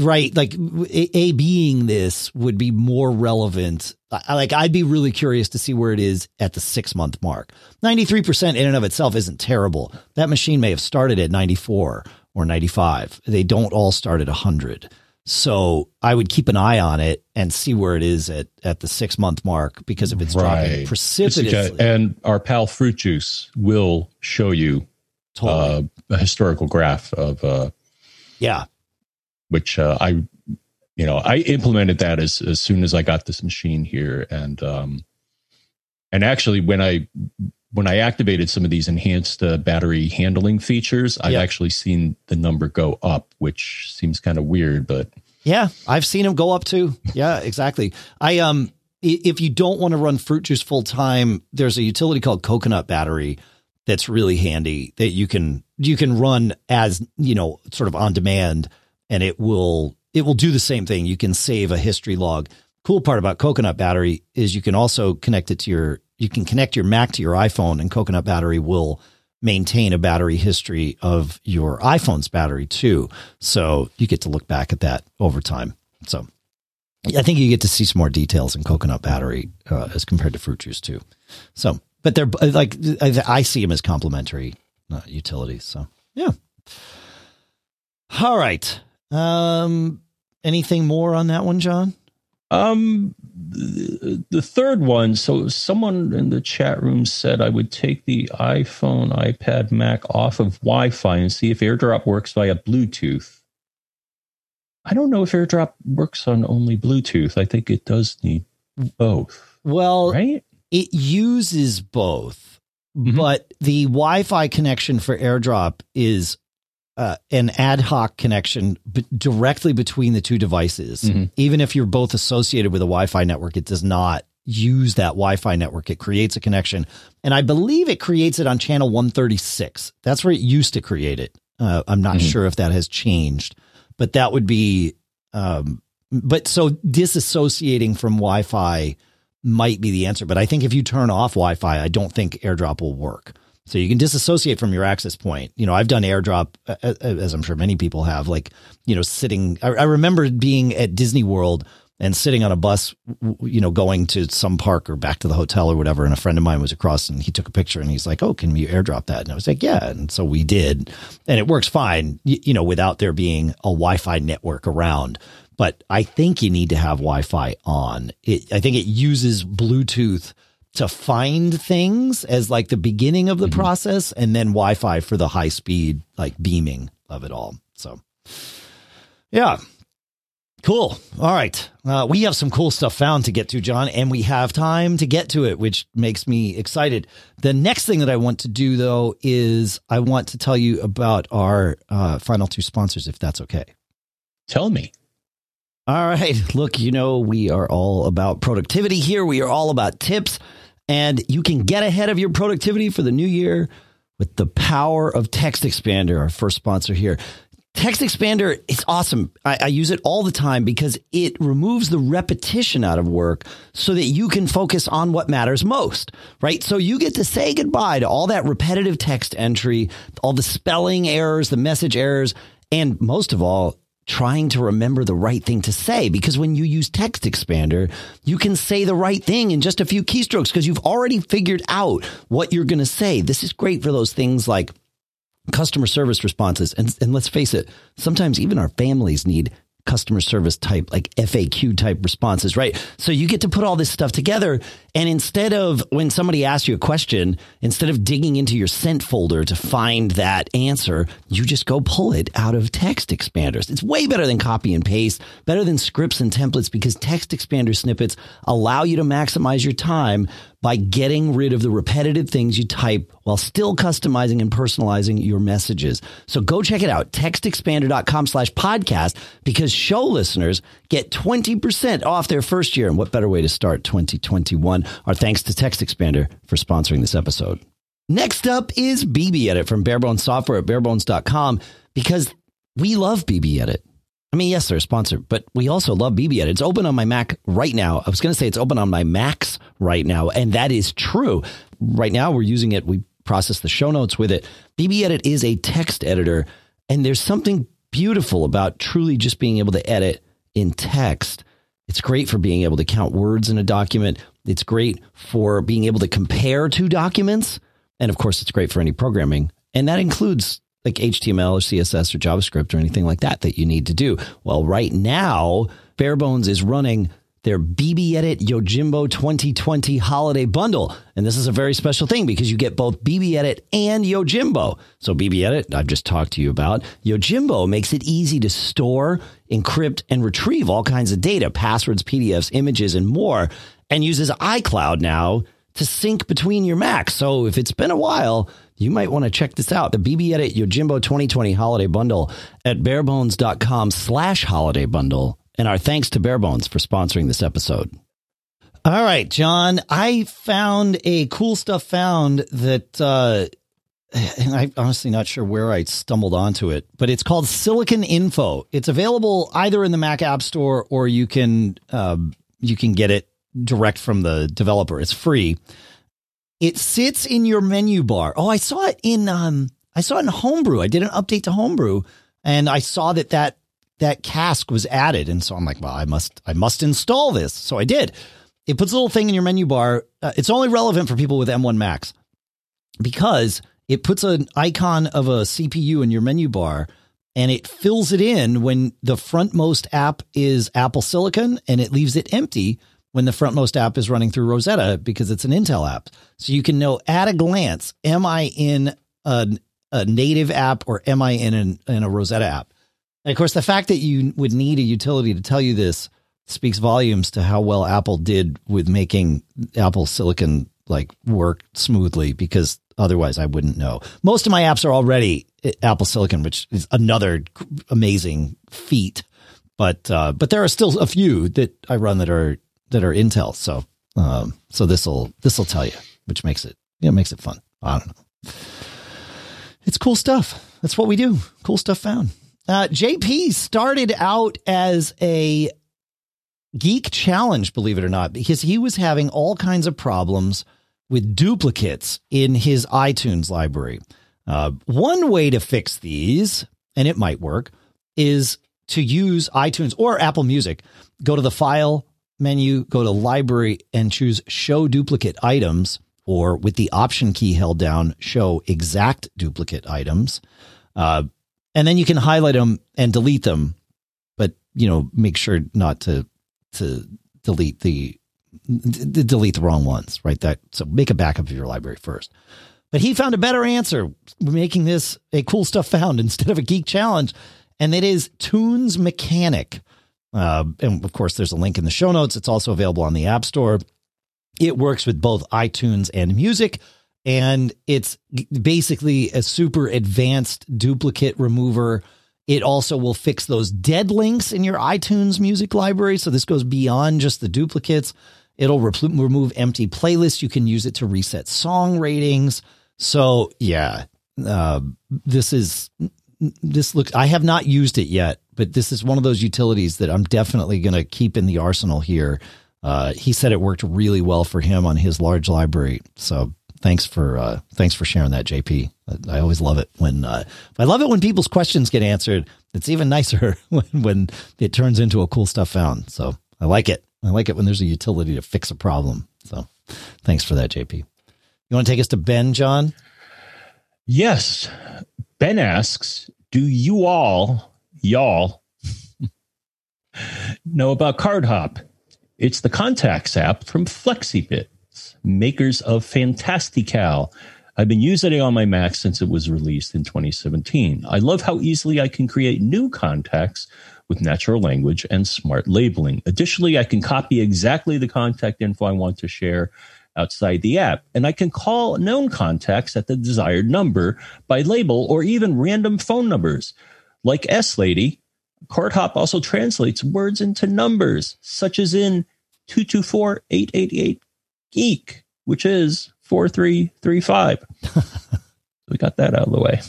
right like a, being this would be more relevant. Like i'd be really curious to see where it is at the six month mark 93% in and of itself isn't terrible. That machine may have started at 94 or 95 they don't all start at 100 so i would keep an eye on it and see where it is at at the six month mark because if it's right. dropping precipitously and our pal fruit juice will show you totally. uh, a historical graph of uh yeah which uh, I, you know, I implemented that as as soon as I got this machine here, and um, and actually when I when I activated some of these enhanced uh, battery handling features, I've actually seen the number go up, which seems kind of weird, but yeah, I've seen them go up too. Yeah, exactly. I um, if you don't want to run fruit juice full time, there's a utility called Coconut Battery that's really handy that you can you can run as you know sort of on demand and it will it will do the same thing. You can save a history log. Cool part about Coconut Battery is you can also connect it to your you can connect your Mac to your iPhone and Coconut Battery will maintain a battery history of your iPhone's battery too. So you get to look back at that over time. So I think you get to see some more details in Coconut Battery uh, as compared to Fruit Juice too. So, but they're like I see them as complementary uh, utilities. So yeah. All right. Um, anything more on that one, John? Um, the, the third one. So someone in the chat room said I would take the iPhone, iPad, Mac off of Wi-Fi and see if AirDrop works via Bluetooth. I don't know if AirDrop works on only Bluetooth. I think it does need both. Well, right? It uses both, mm-hmm. but the Wi-Fi connection for AirDrop is uh, an ad hoc connection b- directly between the two devices. Mm-hmm. Even if you're both associated with a Wi Fi network, it does not use that Wi Fi network. It creates a connection. And I believe it creates it on channel 136. That's where it used to create it. Uh, I'm not mm-hmm. sure if that has changed, but that would be. Um, but so disassociating from Wi Fi might be the answer. But I think if you turn off Wi Fi, I don't think AirDrop will work. So you can disassociate from your access point. You know, I've done airdrop, uh, uh, uh, as I'm sure many people have, like, you know, sitting. I, remember being at Disney World and sitting on a bus, you know, going to some park or back to the hotel or whatever. And a friend of mine was across and he took a picture and he's like, Oh, can we airdrop that? And I was like, Yeah. And so we did. And it works fine, you know, without there being a Wi Fi network around. But I think you need to have Wi Fi on. It, I think it uses Bluetooth to find things as like the beginning of the mm-hmm. process and then Wi-Fi for the high speed like beaming of it all. So yeah. Cool. All right. Uh, we have some cool stuff found to get to, John, and we have time to get to it, which makes me excited. The next thing that I want to do, though, is I want to tell you about our uh, final two sponsors, if that's okay. Tell me. All right. Look, you know, we are all about productivity here. We are all about tips. And you can get ahead of your productivity for the new year with the power of Text Expander, our first sponsor here. Text Expander, it's awesome. I, I, use it all the time because it removes the repetition out of work so that you can focus on what matters most, right? So you get to say goodbye to all that repetitive text entry, all the spelling errors, the message errors, and most of all, trying to remember the right thing to say because when you use text expander, you can say the right thing in just a few keystrokes because you've already figured out what you're going to say. This is great for those things like customer service responses. And, and let's face it, sometimes even our families need customer service type, like FAQ type responses, right? So you get to put all this stuff together. And instead of when somebody asks you a question, instead of digging into your sent folder to find that answer, you just go pull it out of text expanders. It's way better than copy and paste, better than scripts and templates because text expander snippets allow you to maximize your time by getting rid of the repetitive things you type while still customizing and personalizing your messages. So go check it out, textexpander.com slash podcast, because show listeners get 20% off their first year. And what better way to start 2021? Our thanks to Text Expander for sponsoring this episode. Next up is BB Edit from Barebones Software at barebones.com because we love BB Edit. I mean, yes, they're a sponsor, but we also love BB Edit. It's open on my Mac right now. I was going to say it's open on my Macs right now, and that is true. Right now, we're using it. We process the show notes with it. BB Edit is a text editor, and there's something beautiful about truly just being able to edit in text. It's great for being able to count words in a document. It's great for being able to compare two documents. And of course, it's great for any programming. And that includes like HTML or CSS or JavaScript or anything like that that you need to do. Well, right now, Barebones is running their BB Edit Yojimbo 2020 holiday bundle. And this is a very special thing because you get both BB Edit and Yojimbo. So BB Edit, I've just talked to you about. Yojimbo makes it easy to store, encrypt, and retrieve all kinds of data, passwords, PDFs, images, and more, and uses iCloud now to sync between your Macs. So if it's been a while, you might want to check this out. The BB Edit Yojimbo 2020 holiday bundle at barebones.com slash holiday bundle and our thanks to Barebones for sponsoring this episode. All right, John, I found a cool stuff found that uh, I'm honestly not sure where I stumbled onto it, but it's called Silicon Info. It's available either in the Mac App Store or you can uh, you can get it direct from the developer. It's free. It sits in your menu bar. Oh, I saw it in um, I saw it in Homebrew. I did an update to Homebrew, and I saw that that that cask was added. And so I'm like, well, I must, I must install this. So I did. It puts a little thing in your menu bar. Uh, it's only relevant for people with M1 Macs because it puts an icon of a CPU in your menu bar and it fills it in when the frontmost app is Apple Silicon and it leaves it empty when the frontmost app is running through Rosetta because it's an Intel app. So you can know at a glance, am I in a, a native app or am I in, an, in a Rosetta app? And of course, the fact that you would need a utility to tell you this speaks volumes to how well Apple did with making Apple Silicon like work smoothly because otherwise I wouldn't know. Most of my apps are already Apple Silicon, which is another amazing feat. But uh, but there are still a few that I run that are that are Intel. So um, so this will this will tell you, which makes it yeah makes it fun. I don't know. It's cool stuff. That's what we do. Cool stuff found. Uh, JP started out as a geek challenge, believe it or not, because he was having all kinds of problems with duplicates in his iTunes library. Uh, one way to fix these, and it might work, is to use iTunes or Apple Music. Go to the file menu, go to library, and choose show duplicate items, or with the option key held down, show exact duplicate items. Uh, and then you can highlight them and delete them, but you know, make sure not to to delete the delete the wrong ones, right? That so make a backup of your library first. But he found a better answer, making this a cool stuff found instead of a geek challenge, and it is Tunes Mechanic. Uh, and of course, there's a link in the show notes. It's also available on the App Store. It works with both iTunes and music and it's basically a super advanced duplicate remover. It also will fix those dead links in your iTunes music library. So this goes beyond just the duplicates. It'll re- remove empty playlists. You can use it to reset song ratings. So yeah, uh, this is this looks. I have not used it yet, but this is one of those utilities that I'm definitely going to keep in the arsenal here. Uh, he said it worked really well for him on his large library. So thanks for uh, thanks for sharing that, JP. I always love it when uh, I love it when people's questions get answered. It's even nicer when, when it turns into a cool stuff found. So I like it. I like it when there's a utility to fix a problem. So thanks for that, JP. You want to take us to Ben, John? Yes. Ben asks, "Do you all, y'all, know about Cardhop? It's the contacts app from Flexibits, makers of Fantastical. I've been using it on my Mac since it was released in 2017. I love how easily I can create new contacts with natural language and smart labeling. Additionally, I can copy exactly the contact info I want to share outside the app, and I can call known contacts at the desired number by label or even random phone numbers. Like S Lady, Cardhop also translates words into numbers, such as in 224 888 geek, which is 4335. we got that out of the way.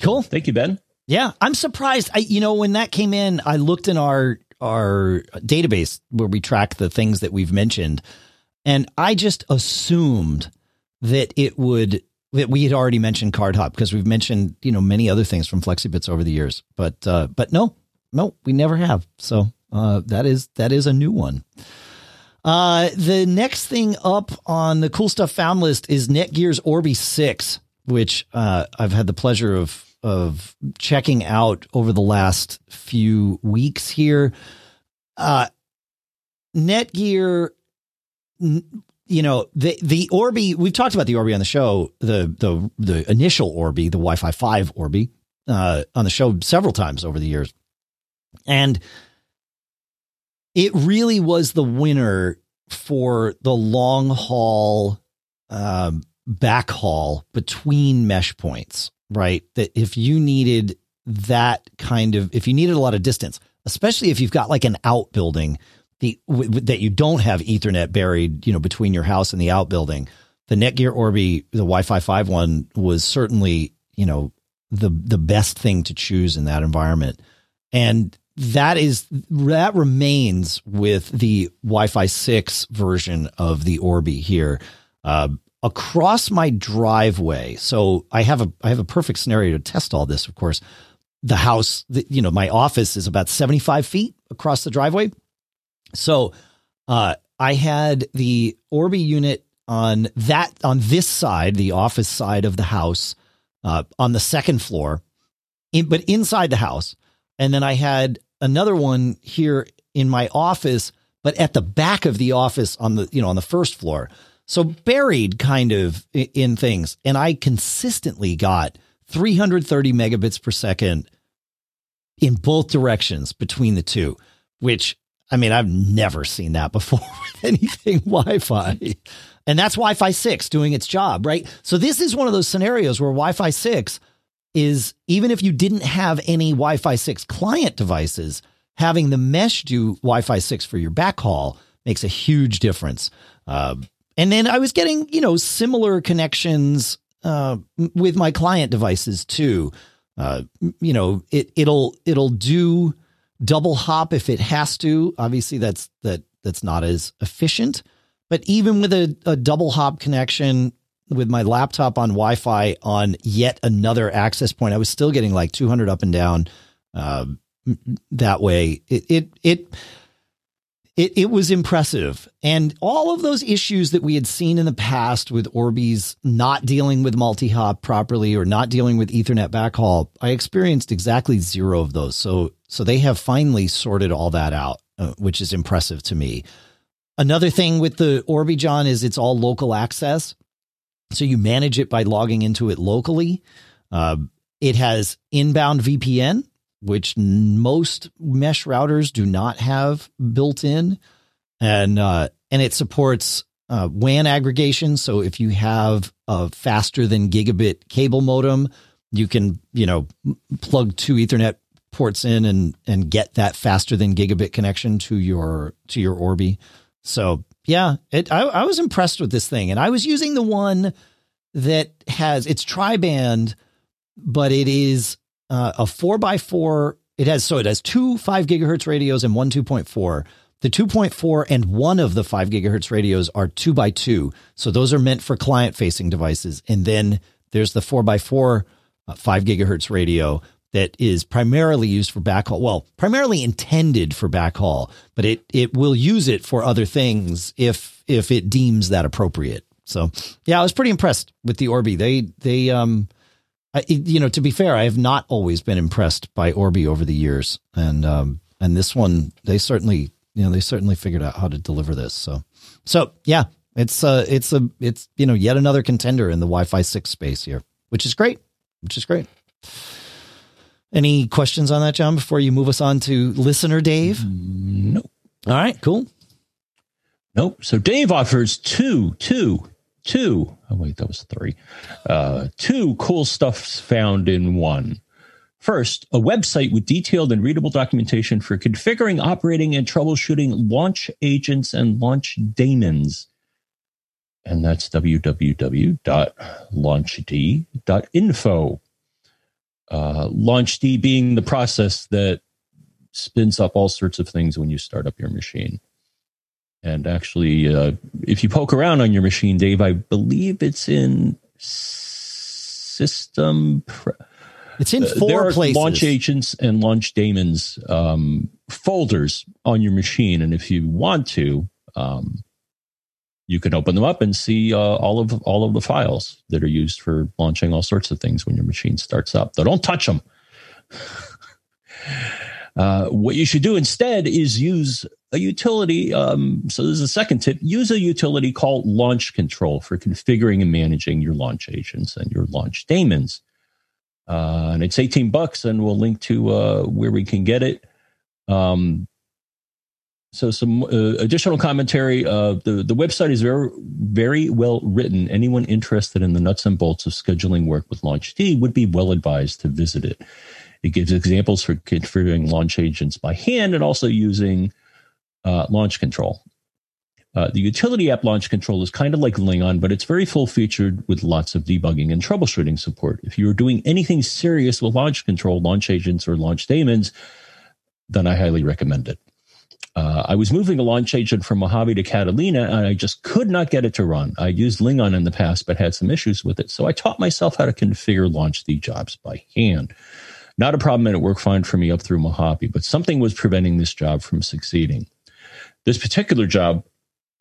Cool. Thank you, Ben. Yeah, I'm surprised. I you know when that came in, I looked in our our database where we track the things that we've mentioned, and I just assumed that it would that we had already mentioned Cardhop because we've mentioned you know many other things from Flexibits over the years, but uh, but no, no, we never have. So uh, that is that is a new one. Uh, the next thing up on the cool stuff found list is Netgear's Orbi Six, which uh, I've had the pleasure of of checking out over the last few weeks here. Uh, Netgear you know the the Orbi. We've talked about the Orbi on the show. The the the initial Orbi, the Wi-Fi five Orbi, uh, on the show several times over the years, and it really was the winner for the long haul um, backhaul between mesh points. Right, that if you needed that kind of, if you needed a lot of distance, especially if you've got like an outbuilding the w- that you don't have Ethernet buried, you know, between your house and the outbuilding. The Netgear Orbi, the Wi-Fi five one, was certainly you know the the best thing to choose in that environment, and that is that remains with the Wi-Fi six version of the Orbi here. Uh, across my driveway, so I have a I have a perfect scenario to test all this. Of course, the house, the, you know, my office is about seventy five feet across the driveway so uh, I had the Orbi unit on that on this side, the office side of the house, uh, on the second floor, in, but inside the house, and then I had another one here in my office, but at the back of the office on the you know on the first floor. So buried kind of in things, and I consistently got 330 megabits per second in both directions between the two, which I mean, I've never seen that before with anything Wi Fi. And that's Wi Fi 6 doing its job, right? So, this is one of those scenarios where Wi Fi 6 is, even if you didn't have any Wi Fi 6 client devices, having the mesh do Wi Fi 6 for your backhaul makes a huge difference. Uh, and then I was getting, you know, similar connections uh, with my client devices too. Uh, you know, it it'll it'll do double hop if it has to. Obviously, that's that that's not as efficient. But even with a, a double hop connection with my laptop on Wi-Fi on yet another access point, I was still getting like 200 up and down. Uh, that way, it it it it, it was impressive. And all of those issues that we had seen in the past with Orbi's not dealing with multi hop properly or not dealing with Ethernet backhaul, I experienced exactly zero of those. So, so they have finally sorted all that out, uh, which is impressive to me. Another thing with the Orbi, John, is it's all local access. So you manage it by logging into it locally. Uh, it has inbound VPN, which most mesh routers do not have built in, and uh, and it supports uh, WAN aggregation. So if you have a faster than gigabit cable modem, you can you know plug two Ethernet ports in and and get that faster than gigabit connection to your to your Orbi. So yeah, it I, I was impressed with this thing, and I was using the one that has it's tri-band, but it is uh, a four by four. It has so it has two five gigahertz radios and one two point four. The 2.4 and one of the 5 gigahertz radios are 2 by 2 So those are meant for client facing devices. And then there's the 4 by 4 uh, 5 gigahertz radio that is primarily used for backhaul. Well, primarily intended for backhaul, but it, it will use it for other things if, if it deems that appropriate. So yeah, I was pretty impressed with the Orbi. They, they, um, I, you know, to be fair, I have not always been impressed by Orbi over the years, and um, and this one, they certainly, you know, they certainly figured out how to deliver this. So, so yeah, it's uh, it's a, it's you know, yet another contender in the Wi-Fi six space here, which is great, which is great. Any questions on that, John? Before you move us on to listener Dave? Nope. All right, cool. Nope. So Dave offers two, two two. Oh, wait, that was three. Uh, two cool stuffs found in one. First, a website with detailed and readable documentation for configuring, operating, and troubleshooting launch agents and launch daemons. And that's www.launchd.info. Uh, LaunchD being the process that spins up all sorts of things when you start up your machine. And actually, uh, if you poke around on your machine, Dave, I believe it's in system. Pre- it's in uh, four there are places. launch agents and launch daemons um, folders on your machine, and if you want to, um, you can open them up and see uh, all of all of the files that are used for launching all sorts of things when your machine starts up. Though don't touch them. uh, what you should do instead is use a utility. Um, so this is a second tip: use a utility called Launch Control for configuring and managing your launch agents and your launch daemons. Uh, and it's 18 bucks, and we'll link to uh, where we can get it. Um, so some uh, additional commentary. Uh, the the website is very very well written. Anyone interested in the nuts and bolts of scheduling work with LaunchD would be well advised to visit it. It gives examples for configuring launch agents by hand and also using uh, launch control. Uh, the utility app launch control is kind of like Lingon, but it's very full featured with lots of debugging and troubleshooting support. If you are doing anything serious with launch control, launch agents, or launch daemons, then I highly recommend it. Uh, I was moving a launch agent from Mojave to Catalina, and I just could not get it to run. I used Lingon in the past, but had some issues with it. So I taught myself how to configure LaunchD jobs by hand. Not a problem, and it worked fine for me up through Mojave, but something was preventing this job from succeeding. This particular job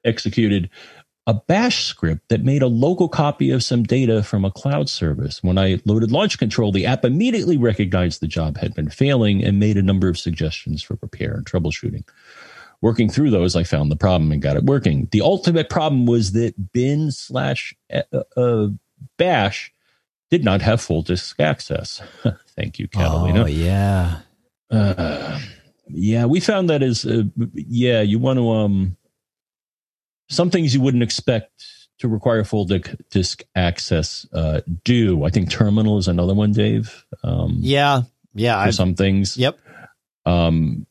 executed a bash script that made a local copy of some data from a cloud service. When I loaded launch control, the app immediately recognized the job had been failing and made a number of suggestions for repair and troubleshooting. Working through those, I found the problem and got it working. The ultimate problem was that bin slash uh, uh, bash did not have full disk access. Thank you, Catalina. Oh, yeah. Uh, yeah, we found that is, uh, yeah, you want to, um, some things you wouldn't expect to require full disk access uh, do. I think terminal is another one, Dave. Um, yeah, yeah. For some things. Yep. Um,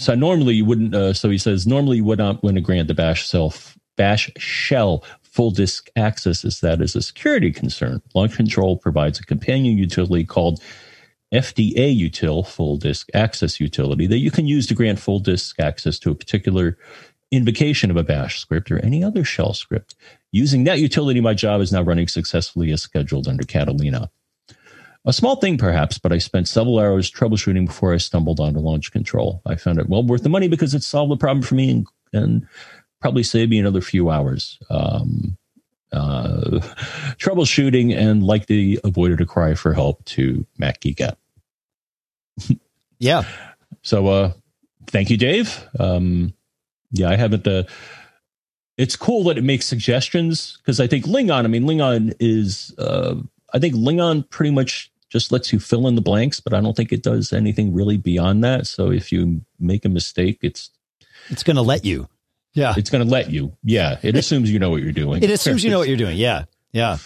so normally you wouldn't. Uh, so he says normally you would not want to grant the Bash self Bash shell full disk access as that is a security concern. Launch Control provides a companion utility called FDA util full disk access utility that you can use to grant full disk access to a particular invocation of a bash script or any other shell script. Using that utility, my job is now running successfully as scheduled under Catalina. A small thing, perhaps, but I spent several hours troubleshooting before I stumbled onto launch control. I found it well worth the money because it solved the problem for me and, and probably saved me another few hours. Um, uh, troubleshooting and likely avoided a cry for help to Mac Geek Gab. yeah. So, uh, thank you, Dave. Um, yeah, I haven't. Uh, it's cool that it makes suggestions because I think Lingon. I mean, Lingon is. Uh, I think Lingon pretty much just lets you fill in the blanks, but I don't think it does anything really beyond that. So if you make a mistake, it's it's going to let you. Yeah, it's going to let you. Yeah, it assumes you know what you're doing. It assumes you know what you're doing. Yeah, yeah.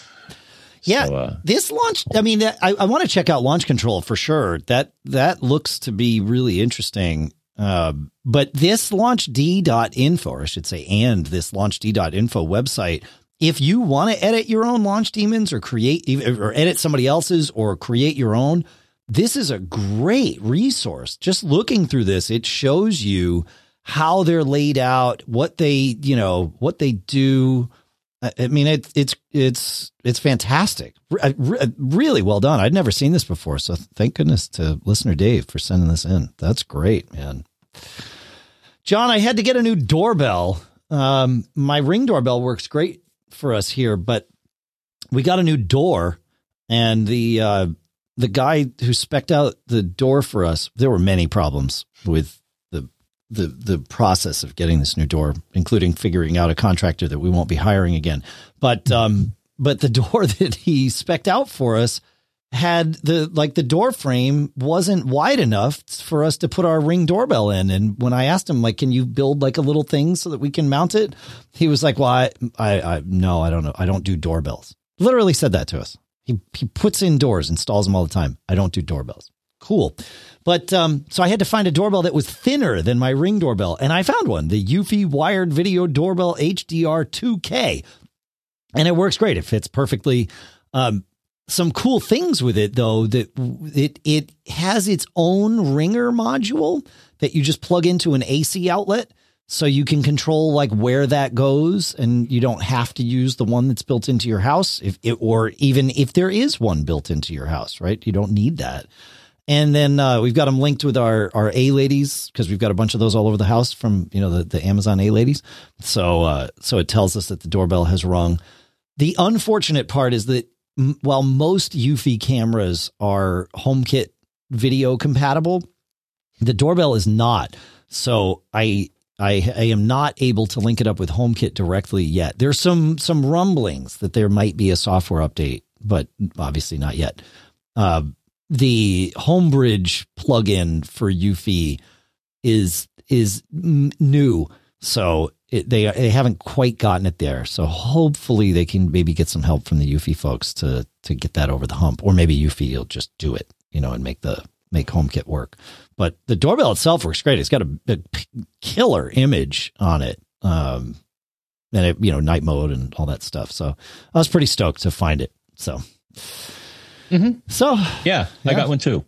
Yeah, so, uh, this launch. I mean, I, I want to check out launch control for sure. That that looks to be really interesting. Uh, but this launchd.info, or I should say, and this launchd.info website, if you want to edit your own launch daemons or create or edit somebody else's or create your own, this is a great resource. Just looking through this, it shows you how they're laid out, what they, you know, what they do. I mean, it's it's it's it's fantastic. really well done. I'd never seen this before, so thank goodness to listener Dave for sending this in. That's great, man. John, I had to get a new doorbell. Um, my ring doorbell works great for us here, but we got a new door, and the uh, the guy who specked out the door for us. There were many problems with the the the process of getting this new door, including figuring out a contractor that we won't be hiring again. But um, but the door that he specked out for us had the like the door frame wasn't wide enough for us to put our ring doorbell in. And when i asked him like can you build like a little thing so that we can mount it? He was like well i i, I no i don't know. I don't do doorbells. Literally said that to us. He he puts in doors installs them all the time. I don't do doorbells. Cool. But um so i had to find a doorbell that was thinner than my ring doorbell. And i found one the eufy wired video doorbell hdr 2k and it works great. It fits perfectly um some cool things with it though that it it has its own ringer module that you just plug into an AC outlet. So you can control like where that goes and you don't have to use the one that's built into your house if it, or even if there is one built into your house right? You don't need that. And then uh, we've got them linked with our our a ladies because we've got a bunch of those all over the house from you know the, the amazon a ladies. So uh, so it tells us that the doorbell has rung. The unfortunate part is that while most eufy cameras are homekit video compatible the doorbell is not so i I, I am not able to link it up with HomeKit directly yet. There's some some rumblings that there might be a software update, but obviously not yet. Uh, the Homebridge plugin for Eufy is is new, so it, they they haven't quite gotten it there. So hopefully they can maybe get some help from the Eufy folks to to get that over the hump, or maybe Eufy will just do it, you know, and make the make HomeKit work. But the doorbell itself works great. It's got a, a killer image on it. Um, and it, you know, night mode and all that stuff. So I was pretty stoked to find it. So, Mhm. so Yeah, I got one too.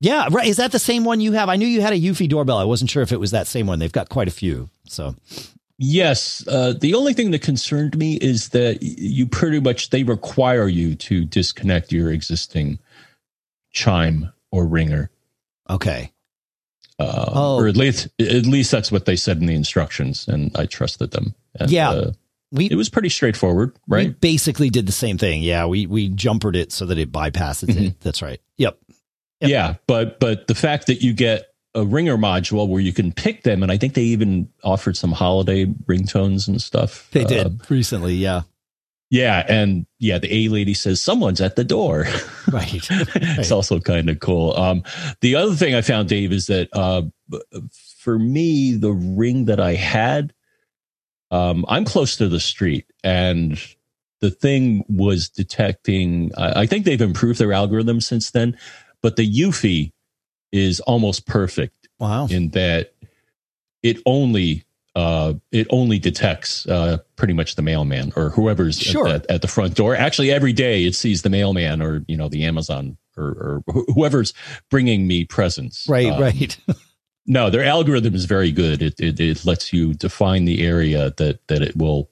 yeah, right. Is that the same one you have? I knew you had a Eufy doorbell. I wasn't sure if it was that same one. They've got quite a few. So Yes. Uh, the only thing that concerned me is that you pretty much they require you to disconnect your existing chime or ringer, okay, uh, Oh. or at least at least that's what they said in the instructions, and I trusted them. And, Yeah. uh, we it was pretty straightforward, we right? basically did the same thing. Yeah, we we jumpered it so that it bypasses Mm-hmm. it. That's right. Yep. Yep. Yeah, but but the fact that you get a ringer module where you can pick them, and I think they even offered some holiday ringtones and stuff. They uh, did recently. Yeah. Yeah, and yeah, the A lady says someone's at the door. Right. it's also kind of cool. Um, the other thing I found, Dave, is that uh, for me, the ring that I had, um, I'm close to the street, and the thing was detecting. I, I think they've improved their algorithm since then, but the Eufy is almost perfect Wow. in that it only uh, it only detects uh, pretty much the mailman or whoever's Sure. at, at the front door. Actually, every day it sees the mailman or you know the Amazon or, or wh- whoever's bringing me presents. Right. Um, right. No, their algorithm is very good. It, it it lets you define the area that that it will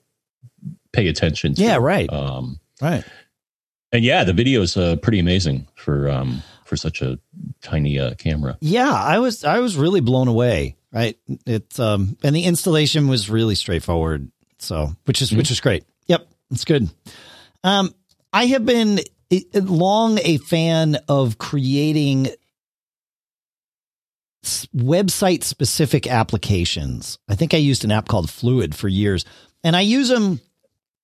pay attention to. Yeah. Right. Um, right. and yeah, the video is uh, pretty amazing for um for such a tiny uh, camera. Yeah, I was I was really blown away. Right. It um and the installation was really straightforward. So which is which is great. Yep, it's good. Um, I have been long a fan of creating website specific applications. I think I used an app called Fluid for years, and I use them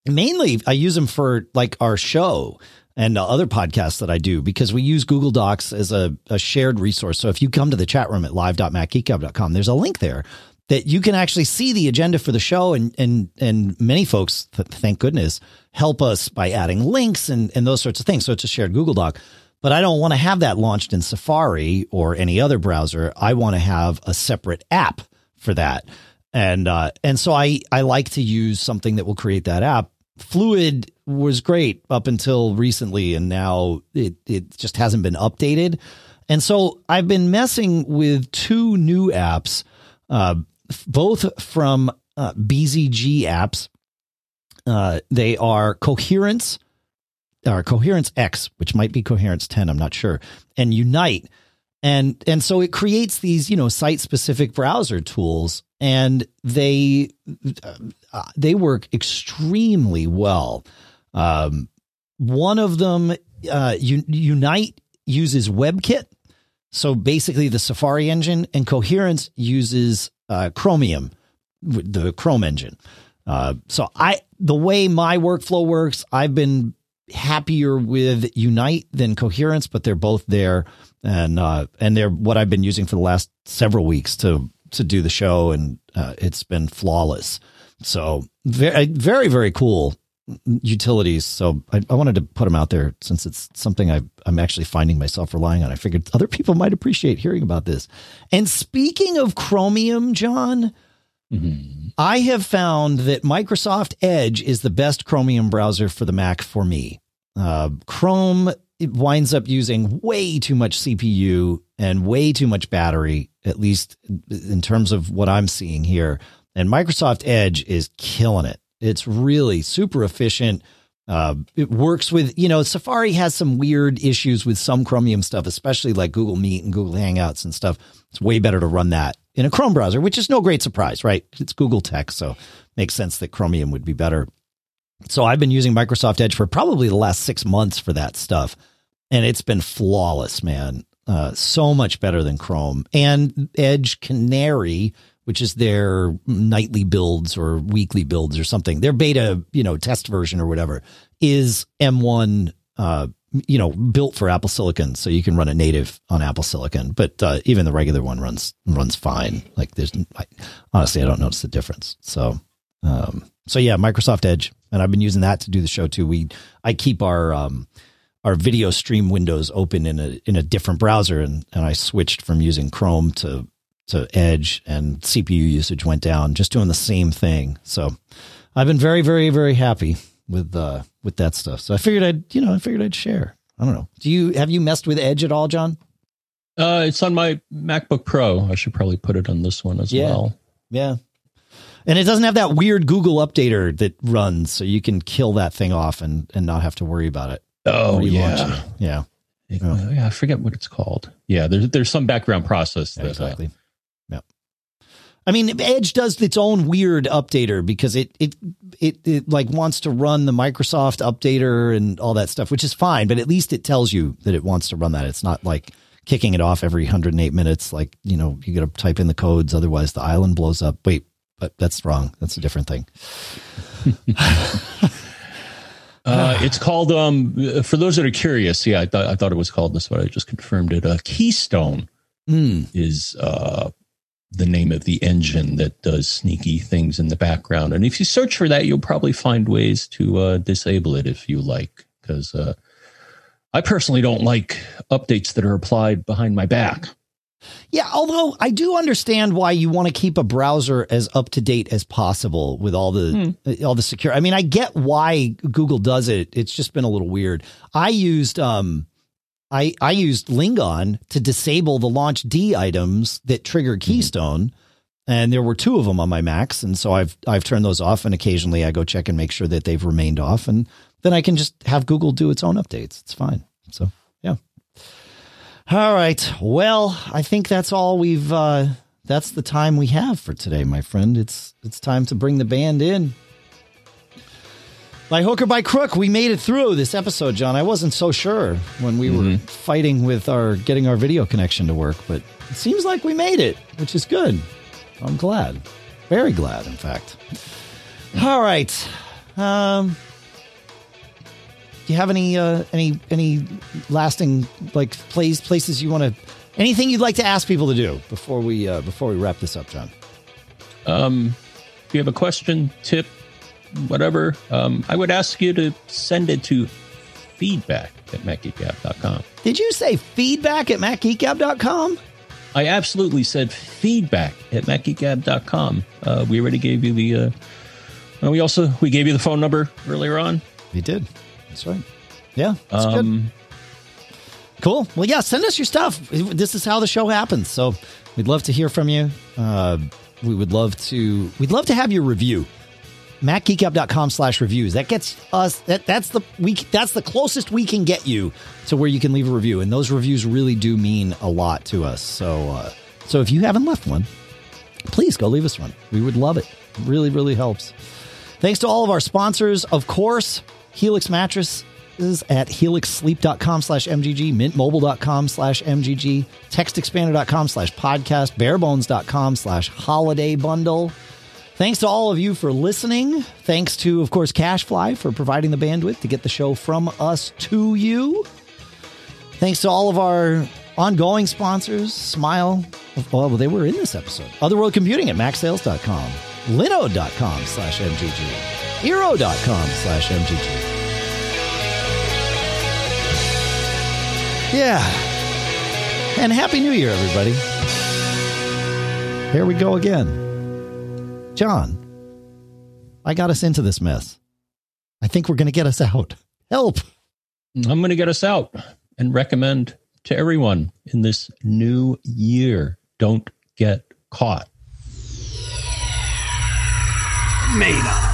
mainly. I use them for like our show and uh, other podcasts that I do because we use Google Docs as a, a shared resource. So if you come to the chat room at live.macgeekgab.com, there's a link there that you can actually see the agenda for the show. And and and many folks th- thank goodness help us by adding links and and those sorts of things. So it's a shared google doc. But i don't want to have that launched in safari or any other browser. I want to have a separate app for that. And uh and so i i like to use something that will create that app fluid was great up until recently and now it it just hasn't been updated and so i've been messing with two new apps uh, both from uh, BZG apps. Uh, they are Coherence, or Coherence X, which might be Coherence 10, I'm not sure, and Unite. And and so it creates these, you know, site-specific browser tools, and they uh, they work extremely well. Um, one of them, uh, Unite uses WebKit, so basically, the Safari engine and Coherence uses uh, Chromium, the Chrome engine. Uh, so I, the way my workflow works, I've been happier with Unite than Coherence, but they're both there, and uh, and they're what I've been using for the last several weeks to to do the show, and uh, it's been flawless. So very very very cool utilities. So I, I, wanted to put them out there since it's something I, I'm actually finding myself relying on. I figured other people might appreciate hearing about this. And speaking of Chromium, John, mm-hmm. I have found that Microsoft Edge is the best Chromium browser for the Mac for me. Uh, Chrome it winds up using way too much CPU and way too much battery, at least in terms of what I'm seeing here. And Microsoft Edge is killing it. It's really super efficient. Uh, it works with, you know, Safari has some weird issues with some Chromium stuff, especially like Google Meet and Google Hangouts and stuff. It's way better to run that in a Chrome browser, which is no great surprise, right? It's Google tech, so makes sense that Chromium would be better. So I've been using Microsoft Edge for probably the last six months for that stuff, and it's been flawless, man. Uh, so much better than Chrome and Edge Canary which is their nightly builds or weekly builds or something. Their beta, you know, test version or whatever is M1, uh, you know, built for Apple Silicon, so you can run it native on Apple Silicon. But uh, even the regular one runs runs fine. Like there's I, honestly, I don't notice the difference. So, um, so yeah, Microsoft Edge, and I've been using that to do the show too. We I keep our um, our video stream windows open in a in a different browser, and and I switched from using Chrome to to Edge and CPU usage went down, just doing the same thing. So I've been very, very, very happy with uh with that stuff. So I figured I'd you know I figured I'd share. I don't know. Do you have you messed with Edge at all, John? Uh, it's on my MacBook Pro. I should probably put it on this one as yeah. well. Yeah. And it doesn't have that weird Google updater that runs, so you can kill that thing off and, and not have to worry about it. Oh yeah, yeah. Oh. yeah. I forget what it's called. Yeah, there's there's some background process. That, uh, exactly. Uh, I mean, Edge does its own weird updater because it, it it it like wants to run the Microsoft updater and all that stuff, which is fine. But at least it tells you that it wants to run that. It's not like kicking it off every 108 minutes. Like you know, you got to type in the codes, otherwise the island blows up. Wait, but that's wrong. That's a different thing. uh, it's called um for those that are curious. Yeah, I thought I thought it was called this, but I just confirmed it. Uh, Keystone mm. is uh the name of the engine that does sneaky things in the background. And if you search for that, you'll probably find ways to uh, disable it if you like. Because uh, I personally don't like updates that are applied behind my back. Yeah, although I do understand why you want to keep a browser as up to date as possible with all the hmm. all the secure. I mean, I get why Google does it. It's just been a little weird. I used um I, I used Lingon to disable the launch D items that trigger mm-hmm. Keystone. Mm-hmm. And there were two of them on my Macs. And so I've, I've turned those off. And occasionally I go check and make sure that they've remained off. And then I can just have Google do its own updates. It's fine. So, yeah. All right. Well, I think that's all we've, uh, that's the time we have for today, my friend. It's, it's time to bring the band in. By hook or by crook, we made it through this episode, John. I wasn't so sure when we mm-hmm. were fighting with our getting our video connection to work, but it seems like we made it, which is good. I'm glad. Very glad, in fact. All right. Um, do you have any uh, any any lasting like plays places you want to anything you'd like to ask people to do before we uh, before we wrap this up, John? Um, if you have a question, tip, whatever, um, I would ask you to send it to feedback at macgeekgab.com. Did you say feedback at macgeekgab.com? I absolutely said feedback at macgeekgab.com. Uh, we already gave you the, uh, uh, we also, we gave you the phone number earlier on. We did. That's right. Yeah. That's um, good. Cool. Well, yeah, send us your stuff. This is how the show happens. So we'd love to hear from you. Uh, we would love to, we'd love to have your review macgeekgab.com slash reviews. That gets us that that's the we that's the closest we can get you to where you can leave a review. And those reviews really do mean a lot to us. So uh, so if you haven't left one, please go leave us one. We would love it. it really, really helps. Thanks to all of our sponsors, of course, Helix Mattress is at helixsleep.com slash mgg mintmobile.com slash mgg textexpander.com slash podcast barebones.com slash holiday bundle Thanks to all of you for listening. Thanks to, of course, Cashfly for providing the bandwidth to get the show from us to you. Thanks to all of our ongoing sponsors, Smile. Oh, well, they were in this episode. Other World Computing at macsales.com, linode.com slash MGG, Eero.com slash MGG. Yeah. And Happy New Year, everybody. Here we go again. John, I got us into this mess. I think we're going to get us out. Help. I'm going to get us out and recommend to everyone in this new year don't get caught. made of.